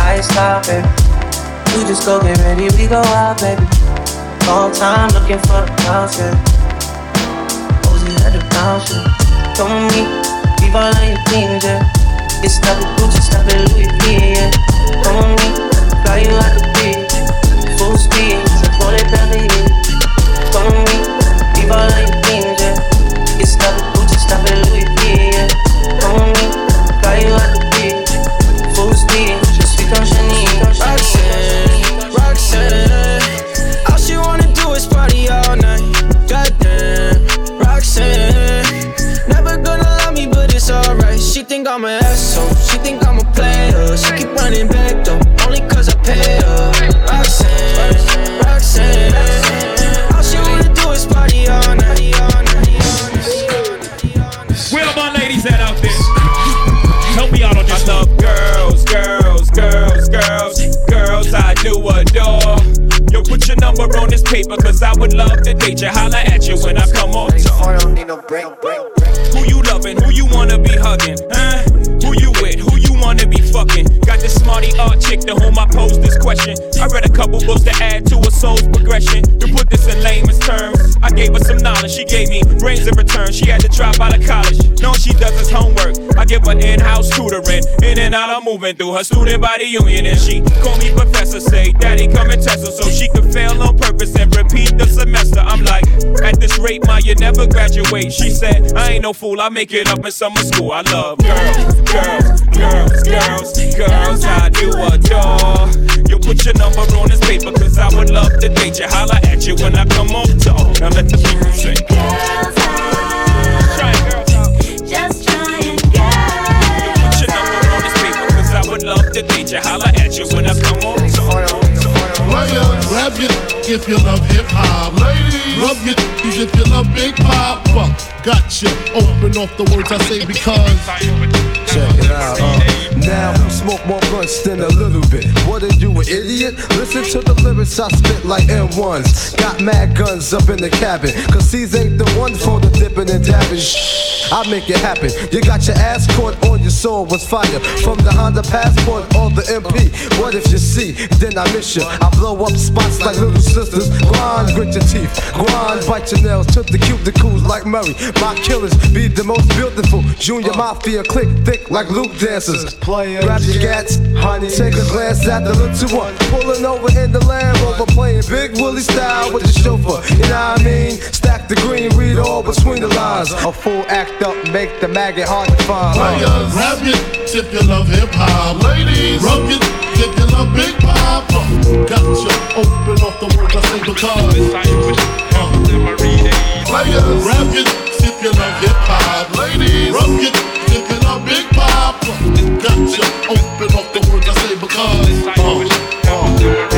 I stop, baby. You just go get ready, we go out, baby. Long time looking for the bounce, yeah. Posey at the bounce, yeah. Come with me, leave all of your things, yeah. Get stuck with Gucci, stuck with Louis V, yeah. Come with me, fly you out the beach. Full speed, so pull it down the running back though, only cause I pay her. Roxanne, Roxanne, all she wanna do is party all night. Where are my ladies at out there? Help me out on this. I love girls, girls, girls, girls, girls I do adore. Yo, put your number on this paper, cause I would love to date you. Holla at you when I come on tour. Who you loving? Who you wanna be hugging? Huh? Smarty art chick to whom I pose this question. I read a couple books to add to a soul's progression. To put this in layman's terms, I gave her some knowledge. She gave me brains in return. She had to drop out of college. No, she does his homework. I give her in-house tutoring. In and out, I'm moving through her student body union, and she call me professor. Say, Daddy, come and test her so she can fail on purpose and repeat the semester. I'm like, at this rate, ma, you never graduate. She said, I ain't no fool. I make it up in summer school. I love girls, girls, girls, girls, girls. I do adore. You put your number on this paper, cause I would love to date you. Holla at you when I come on tour. Now let the people sing. Try it, girls. Just try and Put your number on this paper, I would love to date you. Holla at you when I come on tour. Grab your if you love hip hop. Ladies, rub Big Poppa. Gotcha. Open off the words I say because. Check it out. Uh, now we smoke more blunts than a little bit. What are you, an idiot? Listen to the lyrics I spit like M1s. Got mad guns up in the cabin. Cause these ain't the ones for the dipping and dabbing. I make it happen. You got your ass caught on your soul was fire. From the Honda Passport or the MP. What if you see? Then I miss you. I blow up spots like little sisters. Grind, grit your teeth. Grind, bite your nails. Took the cuticles like Murray. My killers be the most beautiful. Junior Mafia click thick like Luke dancers. Grab your gats, honey. Take a glance at the little one. Pulling over in the Land Rover. Playing Big Willie style with the chauffeur. You know what I mean? Stack the green, read all between the lines. A full act up, make the maggot hard to find. Players, grab it if you love hip hop. Ladies, rub it if you Big Poppa. Gotcha. Open off the words I say because. Uh, players, grab it you love hip hop. Ladies, rub it you love Big Poppa. Gotcha. Open off the words I say because. Uh, You